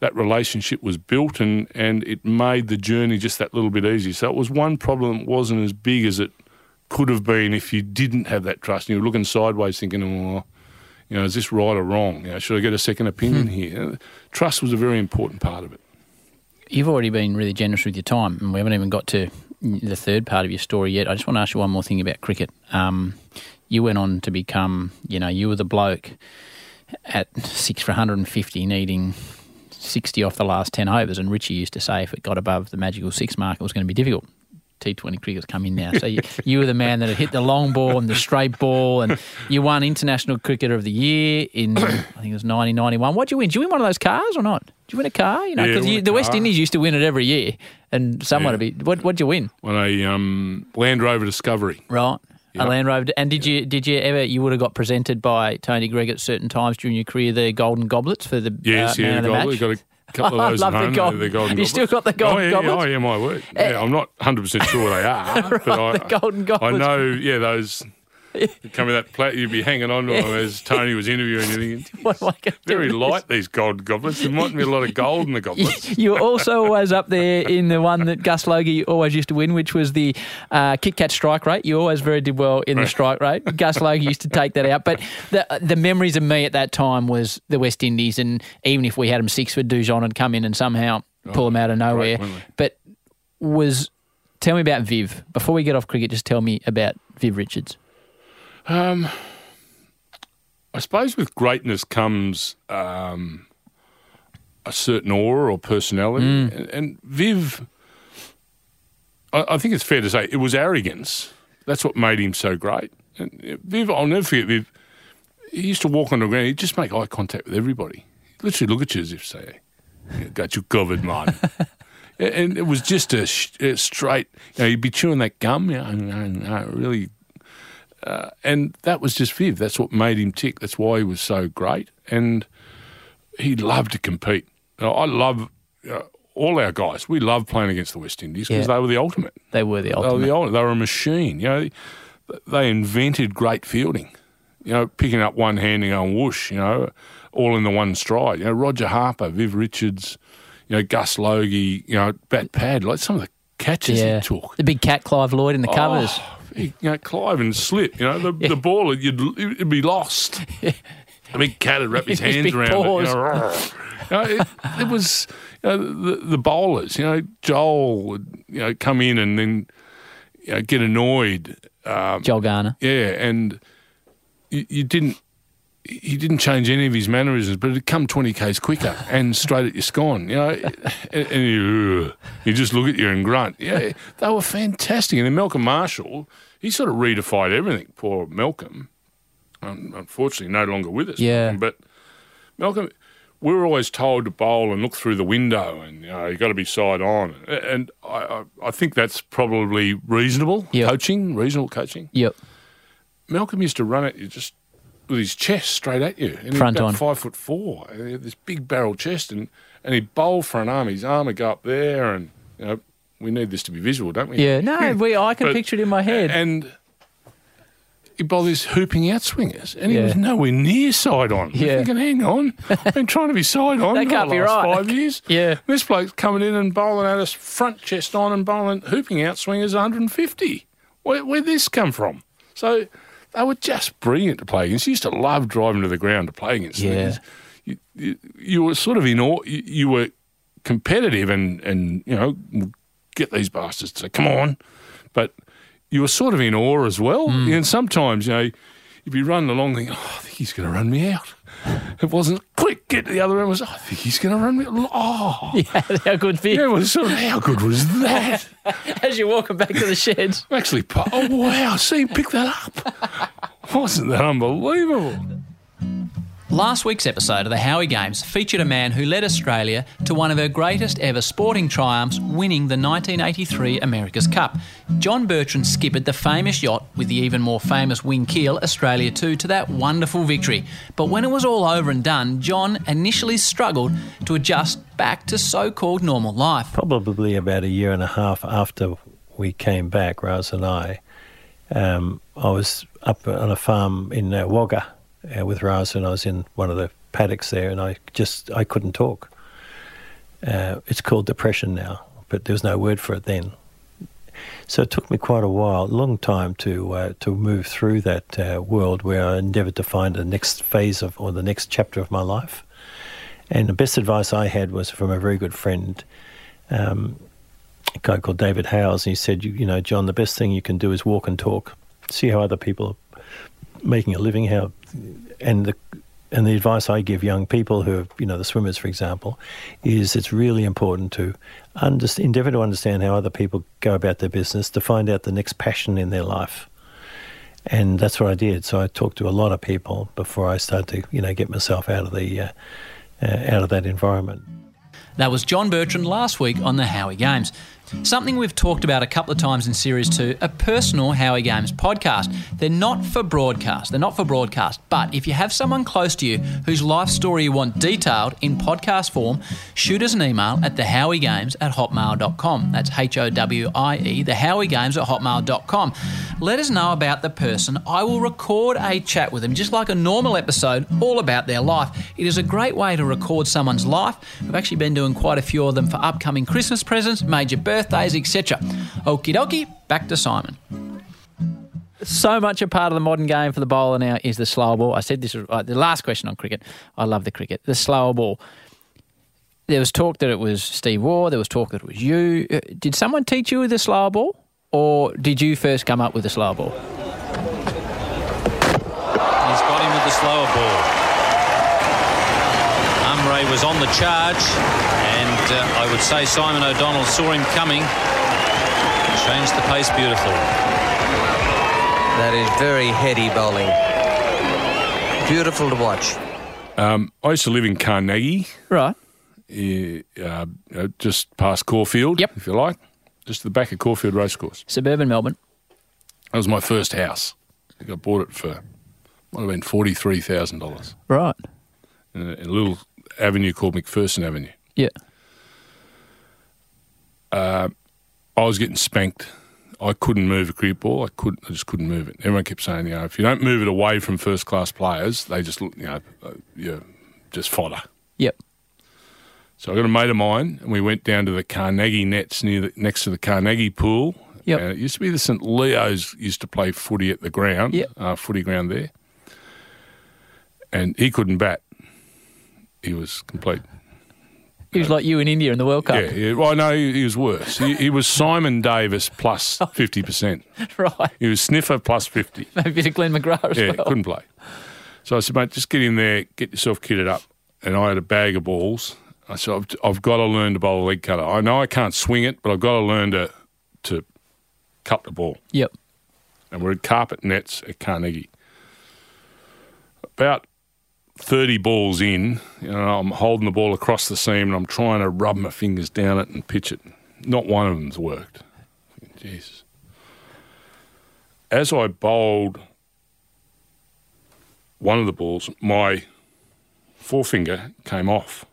that relationship was built, and and it made the journey just that little bit easier. So it was one problem that wasn't as big as it could have been if you didn't have that trust. And you were looking sideways, thinking, "Oh, you know, is this right or wrong? You know, should I get a second opinion here?" Trust was a very important part of it. You've already been really generous with your time, and we haven't even got to the third part of your story yet. I just want to ask you one more thing about cricket. Um, you went on to become, you know, you were the bloke at six for 150 needing 60 off the last 10 overs, and Richie used to say if it got above the magical six mark, it was going to be difficult. T20 cricket's come in now. So you, you were the man that had hit the long ball and the straight ball, and you won International Cricketer of the Year in, I think it was 1991. What did you win? Did you win one of those cars or not? Did you win a car? You know, because a the West. Indies used to win it every year, and someone Yeah. would be. What, what'd you win? When a um, Land Rover Discovery. Right. Yeah. A Land Rover. And did you did you ever you would have got presented by Tony Greig at certain times during your career the Golden Goblets for the Yes, uh, yeah, man of the match? got a couple of those I love the gold- the golden You still got the golden oh, yeah, goblets? Oh, yeah, my word. Yeah, I'm not 100% sure they are. but I, the golden goblets. I know, yeah, those come with that plate, you'd be hanging on to them as Tony was interviewing you. Thinking, What am I very light, these gold goblets. There might be a lot of gold in the goblets. you were also always up there in the one that Gus Logie always used to win, which was the uh, Kit Kat strike rate. You always very did well in the strike rate. Gus Logie used to take that out. But the the memories of me at that time was the West Indies, and even if we had them six for Dujon had come in and somehow pull them out of nowhere. But was tell me about Viv before we get off cricket. Just tell me about Viv Richards. Um, I suppose with greatness comes um, a certain aura or personality. And, and Viv, I, I think it's fair to say, it was arrogance. That's what made him so great. And Viv, I'll never forget Viv. He used to walk on the ground. He'd just make eye contact with everybody. He'd literally look at you as if say, "Got you covered, man." and it was just a, a straight. You know, he'd be chewing that gum. You know, really uh, and that was just Viv. That's what made him tick. That's why he was so great. And he loved to compete. I love uh, all our guys. We love playing against the West Indies because Yeah. they were the ultimate. They were the They were ultimate. the ultimate. They were a machine. You know, they invented great fielding. You know, picking up one hand and going whoosh. You know, all in the one stride. You know, Roger Harper, Viv Richards, you know, Gus Logie. You know, bat pad like some of the catches yeah, he took. the big cat Clive Lloyd in the covers. Oh, he- you know, Clive and slip. You know, the, the ball, you'd, it'd be lost. I mean, cat would wrap his hands around paws. it. You know, You know, it, it was you know, the, the bowlers. You know, Joel would you know come in and then you know, get annoyed. Um, Joel Garner. yeah, and you, you didn't. He didn't change any of his mannerisms, but it'd come twenty k's quicker and straight at your scone. You know, and, and you, you just look at you and grunt. Yeah, they were fantastic. And then Malcolm Marshall, he sort of redefined everything. Poor Malcolm, unfortunately, no longer with us. Yeah. but Malcolm, we were always told to bowl and look through the window, and you know you got to be side on, and I, I, I think that's probably reasonable Yep. coaching, reasonable coaching. Yep. Malcolm used to run it. you just with his chest straight at you, and Front he's about on. five foot four, and he had this big barrel chest, and and he'd bowl for an arm. His arm would go up there, and you know we need this to be visual, don't we? Yeah. No, we. I can But- picture it in my head. And he bowled these hooping out swingers, and he Yeah. was nowhere near side on. Yeah. Thinking, hang on, I've been trying to be side on for the last right. five years. Yeah. This bloke's coming in and bowling at us front chest on and bowling hooping out swingers 150. Where, where'd this come from? So they were just brilliant to play against. You used to love driving to the ground to play against them. Yeah. You, you, you were sort of in awe. You, you were competitive and, and, you know, get these bastards to come on. But you were sort of in awe as well. Mm. And sometimes, you know, you'd be running along thinking, oh, I think he's going to run me out. It wasn't quick, get to the other end. It was, oh, I think he's going to run me out. Oh, yeah, how good for you. yeah, was sort of, how good was that? As you're walking back to the sheds. I'm actually, oh, wow, see him pick that up. Wasn't that unbelievable? Last week's episode of the Howie Games featured a man who led Australia to one of her greatest ever sporting triumphs, winning the 1983 America's Cup. John Bertrand skippered the famous yacht with the even more famous wing keel Australia 2 to that wonderful victory. But when it was all over and done, John initially struggled to adjust back to so called normal life. Probably about a year and a half after we came back, Raz and I, um, I was up on a farm in uh, Wagga uh, with Raz, and I was in one of the paddocks there, and I just I couldn't talk. Uh, it's called depression now, but there was no word for it then. So it took me quite a while, a long time to uh, to move through that uh, world where I endeavoured to find the next phase of or the next chapter of my life. And the best advice I had was from a very good friend, um, a guy called David Howes, and he said, you, you know, John, the best thing you can do is walk and talk, see how other people making a living, how, and the and the advice I give young people who are, you know, the swimmers, for example, is it's really important to under, endeavour to understand how other people go about their business, to find out the next passion in their life. And that's what I did. So I talked to a lot of people before I started to, you know, get myself out of the uh, uh, out of that environment. That was John Bertrand last week on the Howie Games. Something we've talked about a couple of times in Series 2, a personal Howie Games podcast. They're not for broadcast. They're not for broadcast. But if you have someone close to you whose life story you want detailed in podcast form, shoot us an email at thehowiegames at hotmail.com. That's H O W I E, thehowiegames at hotmail.com. Let us know about the person. I will record a chat with them, just like a normal episode, all about their life. It is a great way to record someone's life. We've actually been doing quite a few of them for upcoming Christmas presents, major birthdays, etc. Okie dokie, back to Simon. So much a part of the modern game for the bowler now is the slower ball. I said this was uh, the last question on cricket. I love the cricket. The slower ball. There was talk that it was Steve Waugh. There was talk that it was you. Uh, Did someone teach you the slower ball, or did you first come up with the slower ball? He's got him with the slower ball. Umray was on the charge, and uh, I would say Simon O'Donnell saw him coming. Changed the pace beautifully. That is very heady bowling. Beautiful to watch. Um, I used to live in Carnegie, Right. uh, uh, just past Caulfield, Yep. if you like, just to the back of Caulfield Racecourse. Suburban Melbourne. That was my first house. I think I bought it for might have been forty three thousand dollars Right. in a, in a little avenue called McPherson Avenue. Yeah. I was getting spanked. I couldn't move a cricket ball. I couldn't. I just couldn't move it. Everyone kept saying, you know, if you don't move it away from first class players, they just, look, you know, uh, you're just fodder. Yep. So I got a mate of mine, and we went down to the Carnegie nets near the, next to the Carnegie pool. Yep. And it used to be the St Leo's used to play footy at the ground, Yep. uh, footy ground there. And he couldn't bat. He was complete. He was like you in India in the World Cup. Yeah, yeah. Well, no, he, he was worse. He, he was Simon Davis plus plus oh. fifty percent. Right. He was Sniffer plus fifty. Maybe to Glenn McGrath as Yeah, well. couldn't play. So I said, mate, just get in there, get yourself kitted up. And I had a bag of balls. I said, I've, I've got to learn to bowl a leg cutter. I know I can't swing it, but I've got to learn to to cut the ball. Yep. And we're at carpet nets at Carnegie. About 30 balls in. You know, I'm holding the ball across the seam and I'm trying to rub my fingers down it and pitch it. Not one of them's worked. Jesus. As I bowled one of the balls, my forefinger came off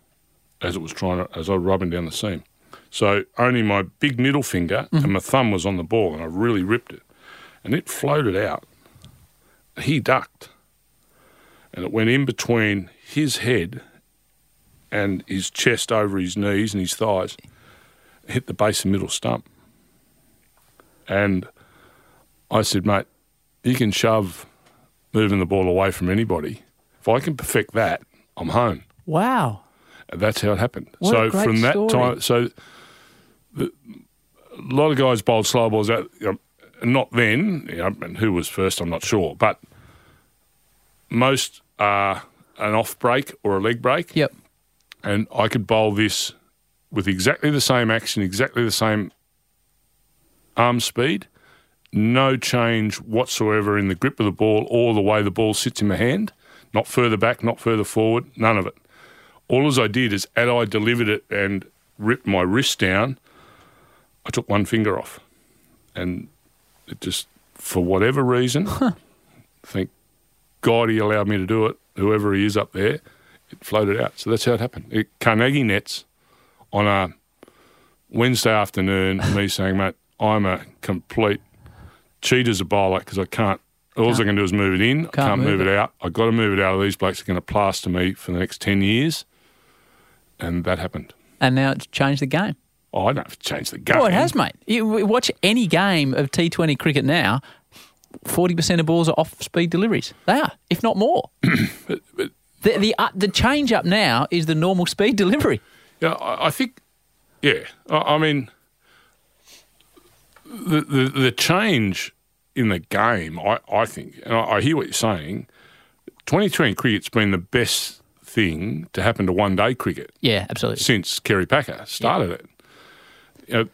as it was trying to, as I was rubbing down the seam. So only my big middle finger and mm-hmm. my thumb was on the ball, and I really ripped it, and it floated out. He ducked, and it went in between his head and his chest over his knees and his thighs, hit the base and middle stump. And I said, mate, you can shove moving the ball away from anybody. If I can perfect that, I'm home. Wow. And that's how it happened. What so from that story. time, so the, a lot of guys bowled slow balls out. You know, not then, you know, and who was first, I'm not sure, but most are an off break or a leg break. Yep. And I could bowl this with exactly the same action, exactly the same arm speed, no change whatsoever in the grip of the ball or the way the ball sits in my hand, not further back, not further forward, none of it. All as I did is, as I delivered it and ripped my wrist down, I took one finger off. And it just, for whatever reason, thank God he allowed me to do it, whoever he is up there, it floated out. So that's how it happened. It, Carnegie Nets on a Wednesday afternoon, me saying, mate, I'm a complete cheat as a bowler because I can't. All I can do is move it in. I can't move, move it. out. I've got to move it out. Or these blokes are going to plaster me for the next 10 years. And that happened. And now it's changed the game. Oh, I don't have to change the game. Oh, it has, mate. You watch any game of T20 cricket now, 40% of balls are off speed deliveries. They are, if not more. the the, uh, the change up now is the normal speed delivery. Yeah, I, I think, yeah. I, I mean, the, the the change in the game, I, I think, and I, I hear what you're saying. 2020 cricket's been the best thing to happen to one day cricket Yeah, absolutely. since Kerry Packer started it. You know,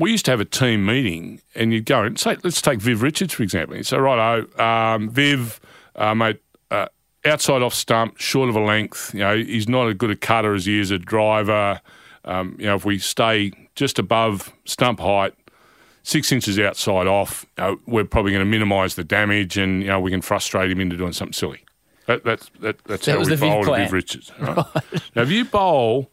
we used to have a team meeting, and you'd go and say, let's take Viv Richards for example. You say, right, oh, um, Viv, uh, mate, uh, outside off stump, short of a length. You know, he's not as good a cutter as he is a driver. Um, you know, if we stay just above stump height, six inches outside off, you know, we're probably going to minimise the damage, and you know, we can frustrate him into doing something silly. That, that's that, that's That how we bowled. Viv Richards. Right? now, if you bowl,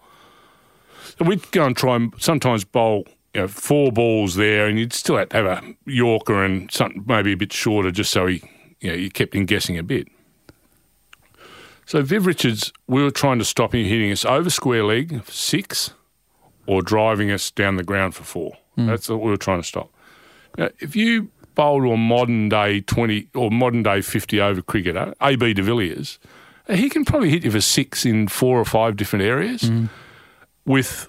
we'd go and try and sometimes bowl. You know, four balls there, and you'd still have to have a Yorker and something maybe a bit shorter, just so he, you know, you kept him guessing a bit. So Viv Richards, we were trying to stop him hitting us over square leg for six, or driving us down the ground for four. Hmm. That's what we were trying to stop. Now, if you bowl to a modern day twenty or modern day fifty over cricketer, AB de Villiers, he can probably hit you for six in four or five different areas hmm. with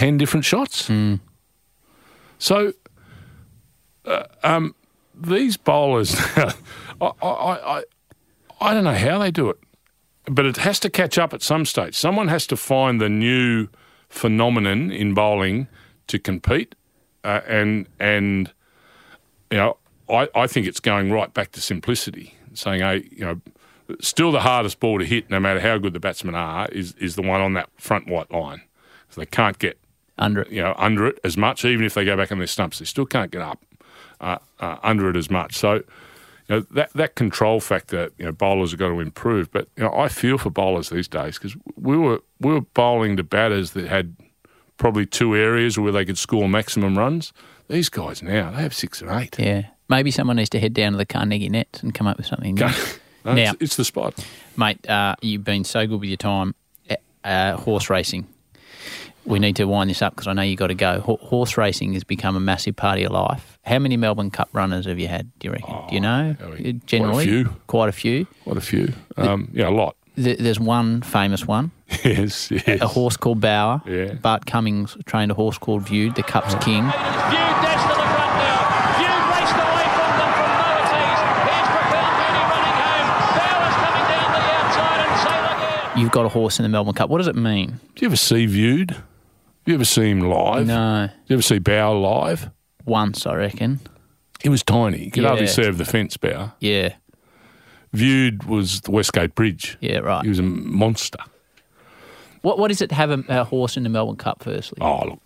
ten different shots. So, uh, um, these bowlers, I, I, I, I don't know how they do it, but it has to catch up at some stage. Someone has to find the new phenomenon in bowling to compete, uh, and and you know, I, I think it's going right back to simplicity, saying, hey, you know, still the hardest ball to hit, no matter how good the batsmen are, is is the one on that front white line. So they can't get Under it. you know, under it as much. Even if they go back on their stumps, they still can't get up uh, uh, under it as much. So, you know, that that control factor, you know, bowlers have got to improve. But you know, I feel for bowlers these days because we were we were bowling to batters that had probably two areas where they could score maximum runs. These guys now they have six and eight. Yeah. Maybe someone needs to head down to the Carnegie Nets and come up with something new. No, Now- it's, it's the spot. Mate, uh, you've been so good with your time. Uh, Uh, horse racing. We need to wind this up because I know you've got to go. Ho- horse racing has become a massive part of your life. How many Melbourne Cup runners have you had? Do you reckon? do you know? Oh, yeah, we- Generally, quite a few. Quite a few. Quite a few. Um, yeah, a lot. Th- There's one famous one, yes, yes. a horse called Bauer. Yeah. Bart Cummings trained a horse called Viewed, the Cup's king. Few dash to the front now. Few raced away from them from Moatees. Here's Propel Beauty running home. Bauer's coming down the outside and You've got a horse in the Melbourne Cup. What does it mean? Do you ever see Viewed? You ever see him live? No. You ever see Bauer live? Once, I reckon. He was tiny. He could hardly Yeah. serve the fence, Bauer. Yeah. Viewed was the Westgate Bridge. Yeah, right. He was a monster. What what is it to have a, a horse in the Melbourne Cup? Firstly, Oh, look,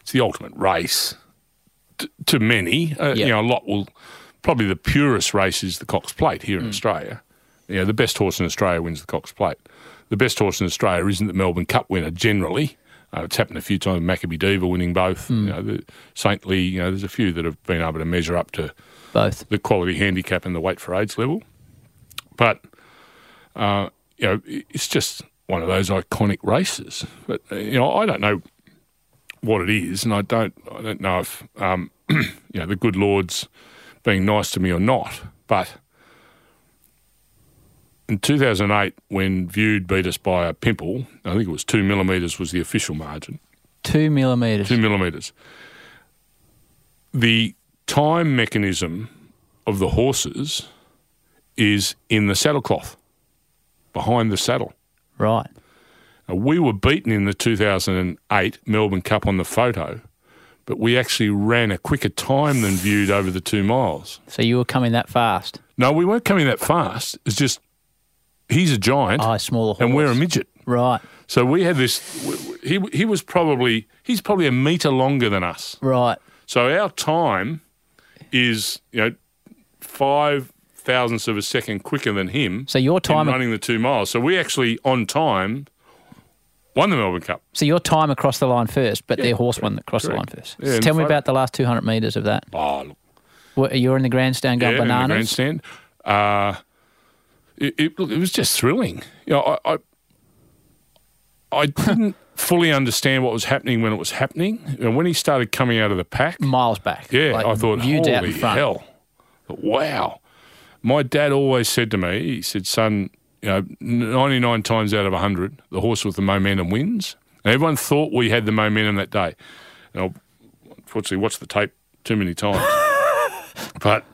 it's the ultimate race T- to many. Uh, Yeah. You know, a lot will probably the purest race is the Cox Plate here in Australia. You know, the best horse in Australia wins the Cox Plate. The best horse in Australia isn't the Melbourne Cup winner generally. Uh, it's happened a few times. Makybe Diva winning both. You know, the Saintly. You know, there's a few that have been able to measure up to both. the quality handicap and the weight for age level. But uh, you know, it's just one of those iconic races. But uh, you know, I don't know what it is, and I don't, I don't know if um, you know the good Lord's being nice to me or not. But in 2008, when Viewed beat us by a pimple, I think it was two millimetres was the official margin. Two millimetres. Two millimetres. The time mechanism of the horses is in the saddle cloth, behind the saddle. Right. Now, we were beaten in the 2008 Melbourne Cup on the photo, but we actually ran a quicker time than viewed over the two miles. So you were coming that fast. No, we weren't coming that fast. It's just he's a giant, smaller horse. and we're a midget. Right. So we had this. He he was probably he's probably a metre longer than us. Right. So our time is you know five thousandths of a second quicker than him. So your time- running the two miles. So we actually on time won the Melbourne Cup. So your time across the line first, but Yeah, their horse won across the line first. Yeah, So tell me about the last 200 metres of that. Oh, look, What, you're in the grandstand going yeah, in the bananas? grandstand. Uh, it, it, it was just thrilling. You know, I, I, I didn't fully understand what was happening when it was happening. And when he started coming out of the pack, Miles back. yeah, Like, I thought, holy out in front. hell, wow. My dad always said to me, he said, son, you know, 99 times out of 100, the horse with the momentum wins. And everyone thought we had the momentum that day. Now, unfortunately, watched the tape too many times. but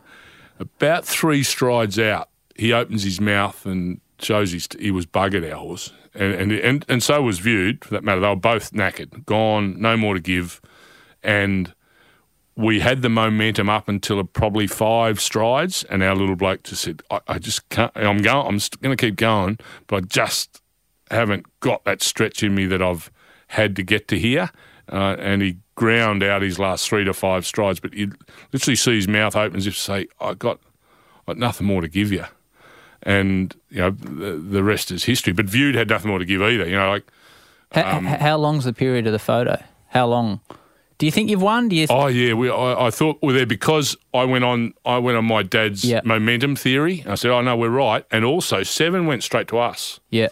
about three strides out, he opens his mouth and shows he's, he was buggered, our horse. And, and, and, and so was viewed, for that matter. They were both knackered, gone, no more to give. And we had the momentum up until probably five strides, and our little bloke just said, "I, I just can't. I'm going. I'm going to keep going, but I just haven't got that stretch in me that I've had to get to here." Uh, and he ground out his last three to five strides, but you literally see his mouth open as if to say, "I got, got nothing more to give you," and you know the, the rest is history. But viewed had nothing more to give either. You know, like H- Um, how long's the period of the photo? How long? Do you think you've won? Do you? Th- Oh yeah, we, I, I thought we were there because I went on. I went on my dad's Yeah. momentum theory. I said, "Oh no, we're right." And also, seven went straight to us. yeah.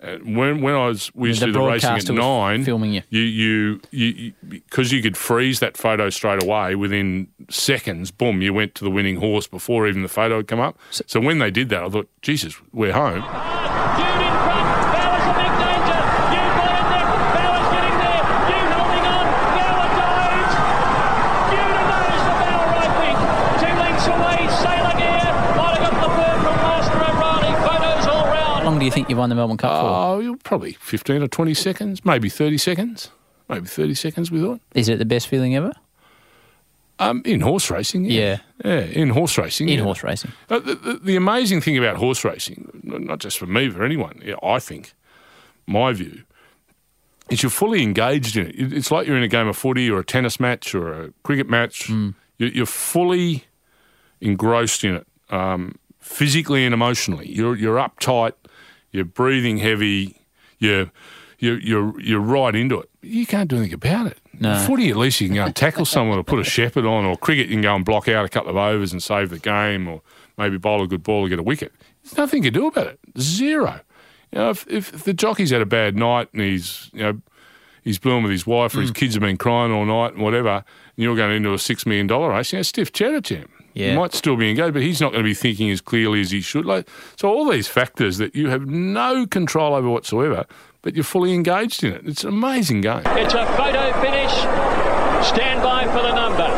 When when I was we used The to do the racing at nine, filming you. you you you because you, could freeze that photo straight away within seconds. Boom, you went to the winning horse before even the photo had come up. So, when they did that, I thought, Jesus, we're home. Viewed in front. Bauer's a big danger. Viewed got in there. Bauer's getting there. Viewed holding on. Bauer dives. Viewed and those for Bauer, I think. Two lengths away. C'est La Guerre. Might have got the third from Master O'Reilly. Photos all How round. Long do you think you've won the Melbourne Cup for? Oh, probably fifteen or twenty seconds, maybe thirty seconds, maybe thirty seconds. We thought. Is it the best feeling ever? Um, in horse racing, yeah, yeah, in horse racing, In yeah. horse racing. Uh, The, the, the amazing thing about horse racing, not just for me, for anyone, yeah, I think, my view, is you're fully engaged in it. It- It's like you're in a game of footy or a tennis match or a cricket match. You- You're fully engrossed in it, um, physically and emotionally. You're you're uptight. You're breathing heavy. You're you're you're you're right into it. You can't do anything about it. No. Footy, at least you can go and tackle someone or put a shepherd on, or cricket, you can go and block out a couple of overs and save the game, or maybe bowl a good ball or get a wicket. There's nothing you can do about it. Zero. You know, if, if, the jockey's had a bad night and he's, you know, he's blown with his wife or his mm. kids have been crying all night and whatever, and you're going into a six million dollar race, you know, stiff cheddar to him. Yeah. He might still be engaged, but he's not going to be thinking as clearly as he should. Like, so all these factors that you have no control over whatsoever, but you're fully engaged in it. It's an amazing game. It's a photo finish. Stand by for the number.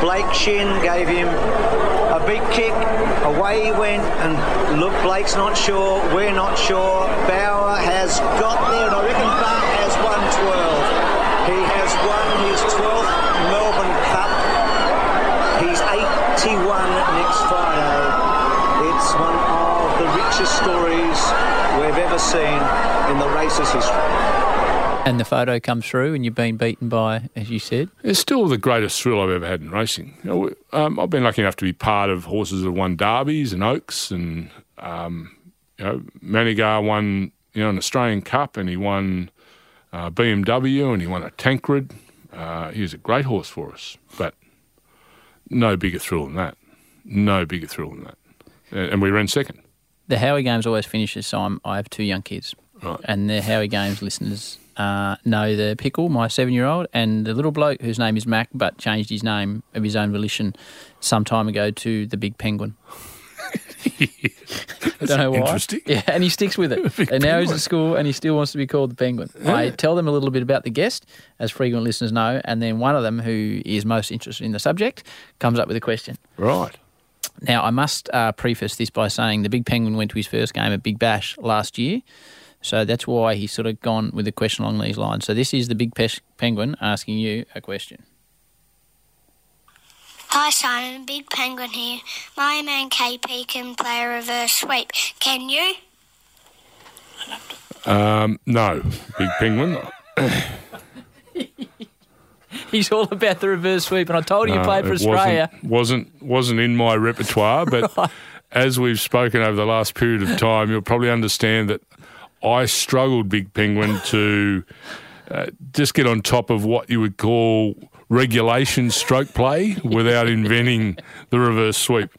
Blake Shinn gave him a big kick. Away he went, and look, Blake's not sure. We're not sure. Bauer has got there, and I reckon Bart has won 12. He has won his 12th Melbourne Cup. He's 81 next Friday. It's one of the richest stories we've ever seen in the race's history. And the photo comes through, and you've been beaten by, as you said. It's still the greatest thrill I've ever had in racing. You know, um, I've been lucky enough to be part of horses that have won derbies and Oaks, and um, you know, Manighar won you know an Australian Cup, and he won uh, BMW, and he won a Tancred. Uh, he was a great horse for us, but no bigger thrill than that. No bigger thrill than that. And and we ran second. The Howie Games always finishes, so I'm, I have two young kids. Right. And the Howie Games listeners uh, know the Pickle, my seven year old, and the little bloke whose name is Mac, but changed his name of his own volition some time ago to the Big Penguin. I don't know why. interesting. Yeah, and he sticks with it. And now he's at school and he still wants to be called the Penguin. I tell them a little bit about the guest, as frequent listeners know, and then one of them, who is most interested in the subject, comes up with a question. Right. Now, I must uh, preface this by saying the Big Penguin went to his first game at Big Bash last year. So that's why he's sort of gone with a question along these lines. So this is the Big Pesh Penguin asking you a question. Hi Simon, Big Penguin here. My man KP can play a reverse sweep. Can you? Um, no, Big Penguin. He's all about the reverse sweep, and I told you you No, played for Australia. Wasn't, wasn't wasn't in my repertoire, but as we've spoken over the last period of time, you'll probably understand that I struggled, Big Penguin, to uh, just get on top of what you would call regulation stroke play without inventing the reverse sweep.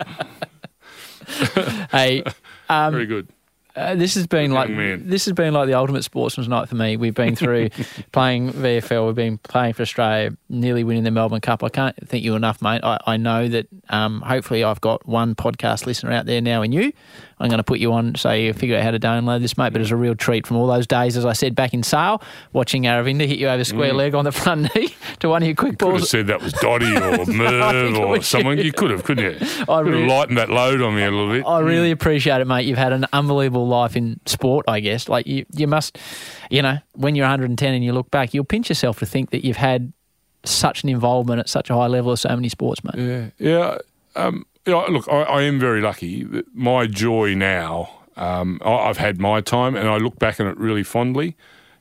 Hey, um, Very good. Uh, this has been like man. this has been like the ultimate sportsman's night for me. We've been through playing VFL. We've been playing for Australia, nearly winning the Melbourne Cup. I can't thank you enough, mate. I, I know that um, hopefully I've got one podcast listener out there now in you. I'm going to put you on so you figure out how to download this, mate. But it's a real treat from all those days, as I said, back in Sale, watching Aravinda hit you over square Mm. leg on the front knee to one of your quick Could have said that was Dotty or Merv or someone. you. You could have, couldn't you? I could really- have lightened that load on me a little bit. I really appreciate it, mate. You've had an unbelievable life in sport, I guess. Like you, you must, you know, when you're 110 and you look back, you'll pinch yourself to think that you've had such an involvement at such a high level of so many sports, mate. Yeah, yeah. Um, look, I, I am very lucky. My joy now, um, I, I've had my time, and I look back on it really fondly.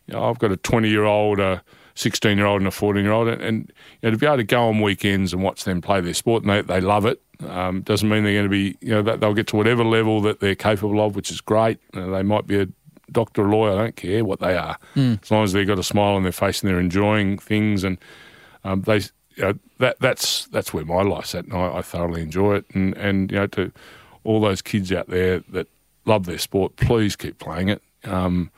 You know, I've got a twenty-year-old, a sixteen-year-old, and a fourteen-year-old, and, and you know, to be able to go on weekends and watch them play their sport, and they, they love it. Um, doesn't mean they're going to be, you know, that they'll get to whatever level that they're capable of, which is great. You know, they might be a doctor, a lawyer. I don't care what they are, Mm. as long as they've got a smile on their face and they're enjoying things and um, they you know, that that's that's where my life's at, and I, I thoroughly enjoy it. And and you know, to all those kids out there that love their sport, please keep playing it. Um,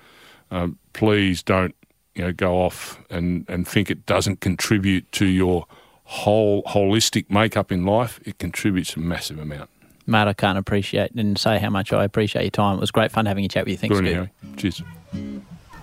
um, please don't you know go off and and think it doesn't contribute to your whole holistic makeup in life. It contributes a massive amount. Mate, I can't appreciate and say how much I appreciate your time. It was great fun having a chat with you. Thanks, Good on you, Harry. Cheers.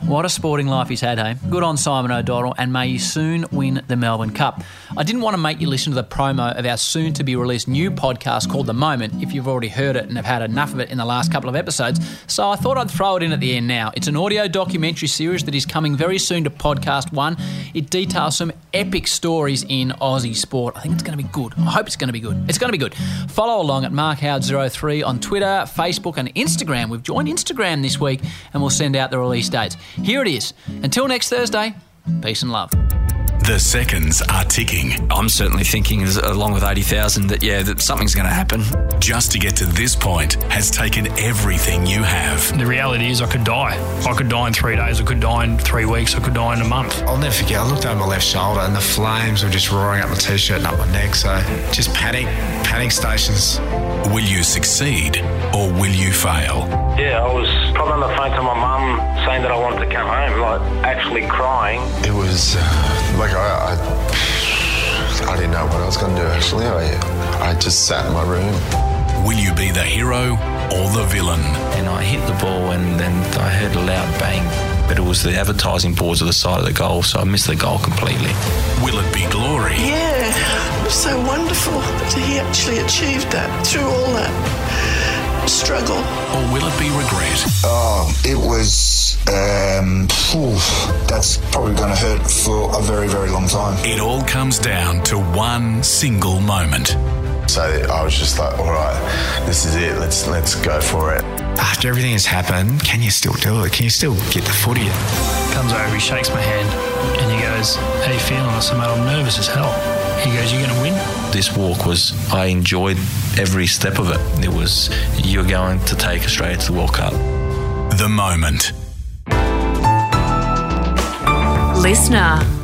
What a sporting life he's had, hey? Good on Simon O'Donnell, and may you soon win the Melbourne Cup. I didn't want to make you listen to the promo of our soon to be released new podcast called The Moment if you've already heard it and have had enough of it in the last couple of episodes, so I thought I'd throw it in at the end now. It's an audio documentary series that is coming very soon to Podcast One. It details some epic stories in Aussie sport. I think it's going to be good. I hope it's going to be good. It's going to be good. Follow along at MarkHoward03 on Twitter, Facebook, and Instagram. We've joined Instagram this week and we'll send out the release dates. Here it is. Until next Thursday, peace and love. The seconds are ticking. I'm certainly thinking, along with 80,000, that yeah, that something's going to happen. Just to get to this point has taken everything you have. The reality is, I could die. I could die in three days. I could die in three weeks. I could die in a month. I'll never forget, I looked over my left shoulder and the flames were just roaring up my t shirt and up my neck. So just panic, panic stations. Will you succeed or will you fail? Yeah, I was probably on the phone to my mum saying that I wanted to come home, like actually crying. It was uh, like I, I, I didn't know what I was going to do actually. I, I just sat in my room. Will you be the hero or the villain? And I hit the ball, and then I heard a loud bang, but it was the advertising boards at the side of the goal, so I missed the goal completely. Will it be glory Yeah, it was so wonderful that he actually achieved that through all that struggle. or will it be regret? Oh, it was. Um, phew, that's probably going to hurt for a very, very long time. It all comes down to one single moment. So I was just like, all right, this is it. Let's let's go for it. After everything has happened, can you still do it? Can you still get the footy? Comes over, he shakes my hand, and he goes, "How you feeling?" I said, "Mate, I'm nervous as hell." He goes, You're going to win?" This walk was, I enjoyed every step of it. It was, you're going to take Australia to the World Cup. The moment. Listener.